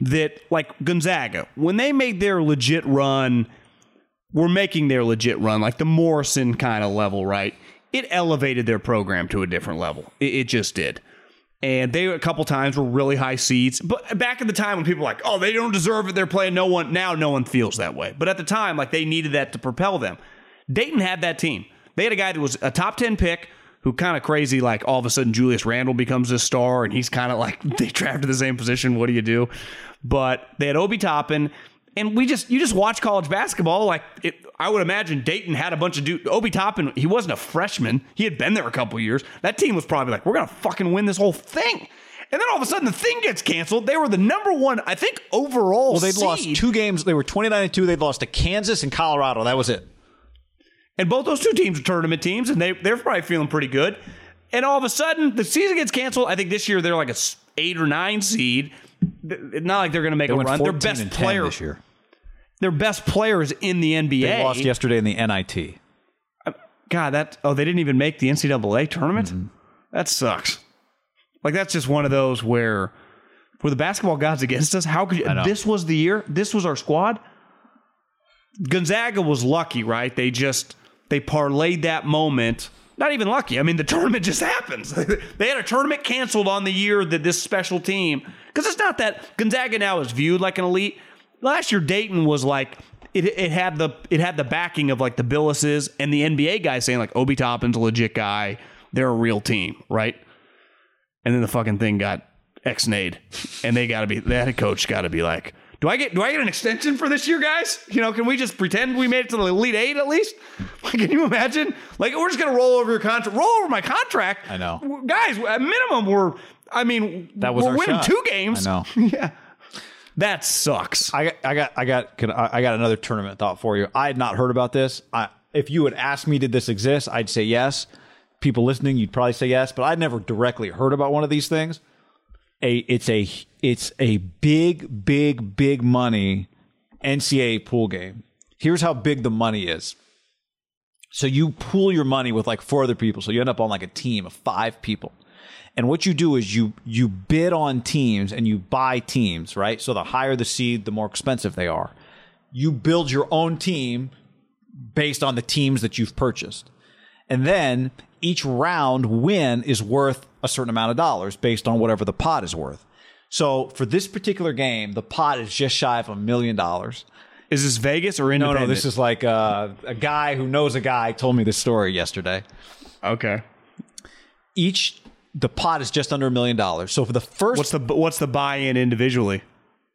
That, like Gonzaga, when they made their legit run, were making their legit run, like the Morrison kind of level, right? It elevated their program to a different level. It, it just did. And they a couple times were really high seeds. But back at the time when people were like, oh, they don't deserve it, they're playing no one. Now no one feels that way. But at the time, like they needed that to propel them. Dayton had that team. They had a guy that was a top 10 pick who kind of crazy, like all of a sudden Julius Randle becomes a star and he's kind of like they drafted the same position. What do you do? But they had Obi Toppin. And we just you just watch college basketball like it, I would imagine Dayton had a bunch of dude Obi Toppin he wasn't a freshman he had been there a couple years that team was probably like we're gonna fucking win this whole thing and then all of a sudden the thing gets canceled they were the number one I think overall Well, they'd seed. lost two games. They were 29 and 2. They'd lost to Kansas and Colorado. That was it. And both those two teams are tournament teams, and they they're probably feeling pretty good. And all of a sudden, the season gets canceled. I think this year they're like a eight or nine seed. It's not like they're going to make They a run. Their best and 10 player, this year. their best players in the NBA. They lost yesterday in the NIT. God, that oh, they didn't even make the NCAA tournament. Mm-hmm. That sucks. Like that's just one of those where, were the basketball gods against us? How could you? This was the year. This was our squad. Gonzaga was lucky, right? They just they parlayed that moment. Not even lucky. I mean, the tournament just happens. they had a tournament canceled on the year that this special team because it's not that Gonzaga now is viewed like an elite. Last year, Dayton was like it, it had the it had the backing of like the Bilases and the NBA guys saying like Obi Toppin's a legit guy. They're a real team, right? And then the fucking thing got ex-nayed, and they got to be that coach got to be like, do I get do I get an extension for this year, guys? You know, can we just pretend we made it to the elite eight at least? Like, can you imagine? Like, we're just gonna roll over your contract, roll over my contract. I know. Guys. At minimum, we're I mean, That was we're winning shot. two games. I know. yeah, that sucks. I got, I got, I got, can, I I got another tournament thought for you. I had not heard about this. I, if you had asked me, did this exist? I'd say yes. People listening, you'd probably say yes, but I'd never directly heard about one of these things. A, it's a, it's a big, big, big money NCAA pool game. Here's how big the money is. So you pool your money with like four other people. So you end up on like a team of five people. And what you do is you you bid on teams and you buy teams, right? So the higher the seed, the more expensive they are. You build your own team based on the teams that you've purchased. And then each round win is worth a certain amount of dollars based on whatever the pot is worth. So for this particular game, the pot is just shy of a million dollars. Is this Vegas or No, no, this is like uh, a guy who knows a guy told me this story yesterday. okay. Each the pot is just under a million dollars. So for the first What's the what's the buy-in individually?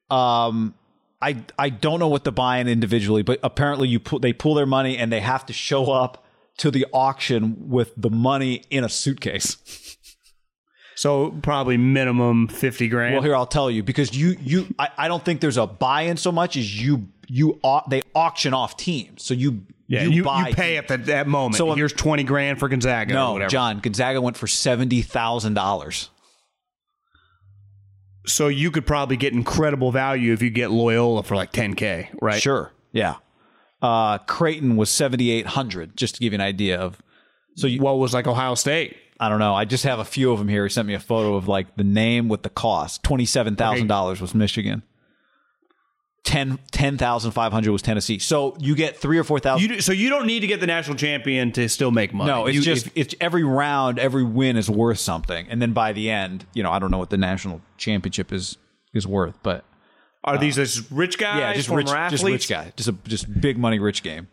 um I I don't know what the buy-in individually, but apparently you pull they pull their money and they have to show up to the auction with the money in a suitcase. So probably minimum fifty grand. Well, here I'll tell you because you you I, I don't think there's a buy-in so much as you you they auction off teams. So you yeah, you, you, buy pay teams. at that, that moment. So, here's twenty grand for Gonzaga. or No. John Gonzaga went for seventy thousand dollars. So you could probably get incredible value if you get Loyola for like ten k, right? Sure, yeah. Uh, Creighton was seventy eight hundred, just to give you an idea of. So you, What was like Ohio State? I don't know. I just have a few of them here. He sent me a photo of like the name with the cost. Twenty seven thousand dollars was Michigan. Ten ten thousand five hundred was Tennessee. So you get three or four thousand. You do, so you don't need to get the national champion to still make money. No, it's You- just if- it's every round, every win is worth something, and then by the end, you know, I don't know what the national championship is is worth, but are uh, these just rich guys? yeah, just rich, athletes? just rich guy, just a just big money rich game.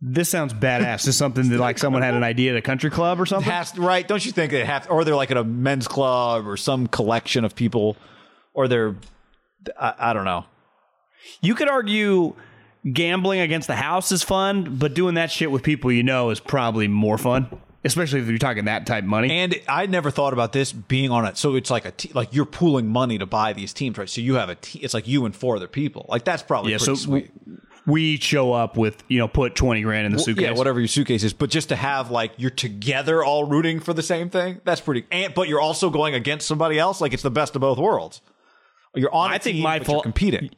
This sounds badass. This is something that like someone had an idea at a country club or something. Has right? Don't you think they have, or they're like at a men's club or some collection of people, or they're, I, I don't know. You could argue gambling against the house is fun, but doing that shit with people you know is probably more fun, especially if you're talking that type of money. And I never thought about this being on it. So it's like a te- like you're pooling money to buy these teams, right? So you have a te- it's like you and four other people. Like that's probably yeah, pretty so sweet. we show up with you know put twenty grand in the suitcase. Yeah, whatever your suitcase is, but just to have like you're together all rooting for the same thing, that's pretty. And but you're also going against somebody else, like it's the best of both worlds. You're on. I think team, my fault. you're competing.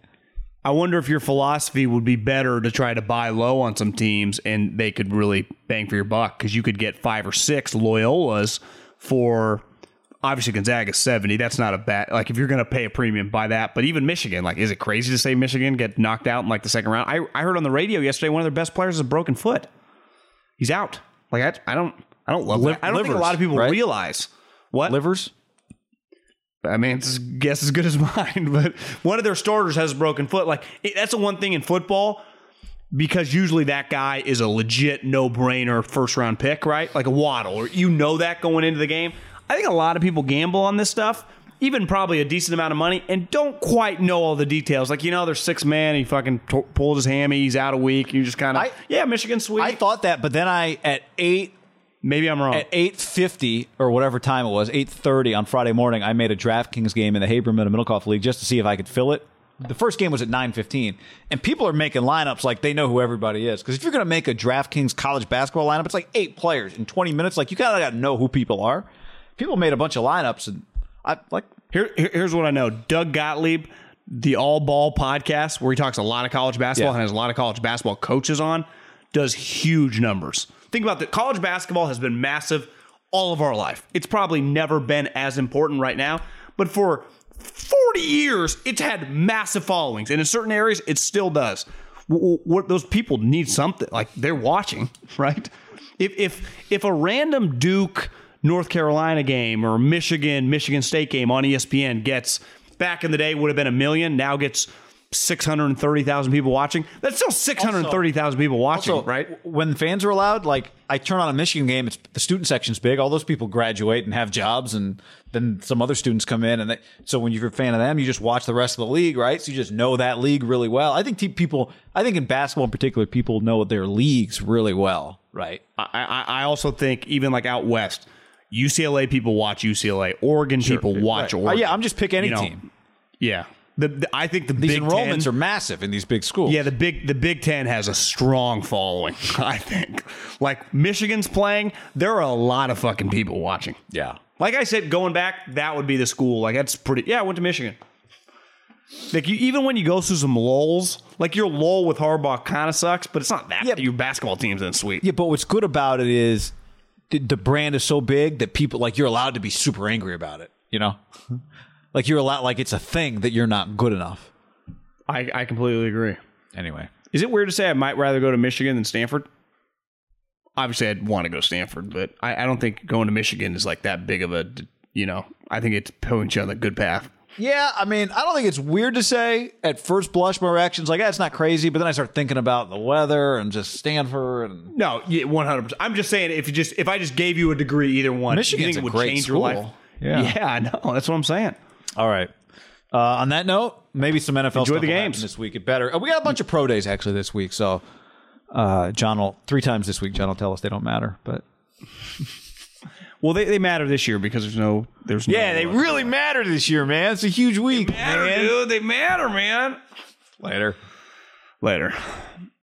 I wonder if your philosophy would be better to try to buy low on some teams and they could really bang for your buck because you could get five or six Loyolas for obviously Gonzaga seventy. That's not a bad like if you're going to pay a premium buy that. But even Michigan, like, is it crazy to say Michigan get knocked out in like the second round? I I heard on the radio yesterday one of their best players is a broken foot. He's out. Like I, I don't I don't love Liv-. I don't think a lot of people right? realize what Livers. I mean, it's a guess as good as mine. But one of their starters has a broken foot. Like that's the one thing in football because usually that guy is a legit no-brainer first round pick, right? Like a Waddle, or you know that going into the game. I think a lot of people gamble on this stuff, even probably a decent amount of money, and don't quite know all the details. Like you know, there's six man, he fucking t- pulled his hammy, he's out a week. You just kind of yeah, Michigan sweet. I thought that, but then I at eight Maybe I'm wrong. at eight fifty or whatever time it was, eight thirty on Friday morning, I made a DraftKings game in the Haberman and Middlekauff League just to see if I could fill it. The first game was at nine fifteen, and people are making lineups like they know who everybody is. Because if you're going to make a DraftKings college basketball lineup, it's like eight players in twenty minutes. Like you kind of got to know who people are. People made a bunch of lineups, and I like Here, here- here's what I know. Doug Gottlieb, the All Ball podcast, where he talks a lot of college basketball Yeah. and has a lot of college basketball coaches on, does huge numbers. Think about that. College basketball has been massive all of our life. It's probably never been as important right now, but for 40 years, it's had massive followings, and in certain areas, it still does. What those people need something like they're watching, right? If if if a random Duke North Carolina game or Michigan Michigan State game on ESPN gets back in the day would have been a million, now gets 630,000 people watching. That's still 630,000 people watching, So, right? When fans are allowed, like I turn on a Michigan game, it's the student section's big. All those people graduate and have jobs, and then some other students come in, and they, so when you're a fan of them, you just watch the rest of the league, right? So you just know that league really well. I think te- people, I think in basketball in particular, people know their leagues really well, right? I, I, I also think even like out west, UCLA people watch UCLA, Oregon people watch Right. Oregon. Uh, yeah, I'm just pick any You know, team. Yeah. The, the- I think the These Big enrollments 10, are massive in these big schools. Yeah, the big the Big Ten has a strong following. I think. Like Michigan's playing, there are a lot of fucking people watching. yeah. Like I said, going back, that would be the school. Like that's pretty. Yeah, I went to Michigan. Like you, even when you go through some lulls, like your lull with Harbaugh kind of sucks, but it's not that. Yeah. Your basketball team's in sweet. Yeah, but what's good about it is the, the brand is so big that people like you're allowed to be super angry about it. You know, like you're a lot like it's a thing that you're not good enough. I, I completely agree. Anyway, Is it weird to say I might rather go to Michigan than Stanford? Obviously, I'd want to go to Stanford, but I, I don't think going to Michigan is like that big of a, you know, I think it's putting you on the good path. yeah, I mean, I don't think it's weird to say at first blush. My reaction's like, "Yeah, it's not crazy," but then I start thinking about the weather and just Stanford and No, yeah, one hundred percent. I'm just saying if you just if I just gave you a degree, either one, Michigan's you think it would great change school. your life? Yeah. yeah, I know. That's what I'm saying. All right. Uh, on that note, maybe some NFL Enjoy stuff the will happen games. this week. It better. Uh, we got a bunch of pro days actually this week, so uh, John will three times this week. John will tell us they don't matter, but Well, they, they matter this year because there's no there's no, yeah, they really matter this year, man. It's a huge week, matter, man. dude. They matter, man. Later. Later.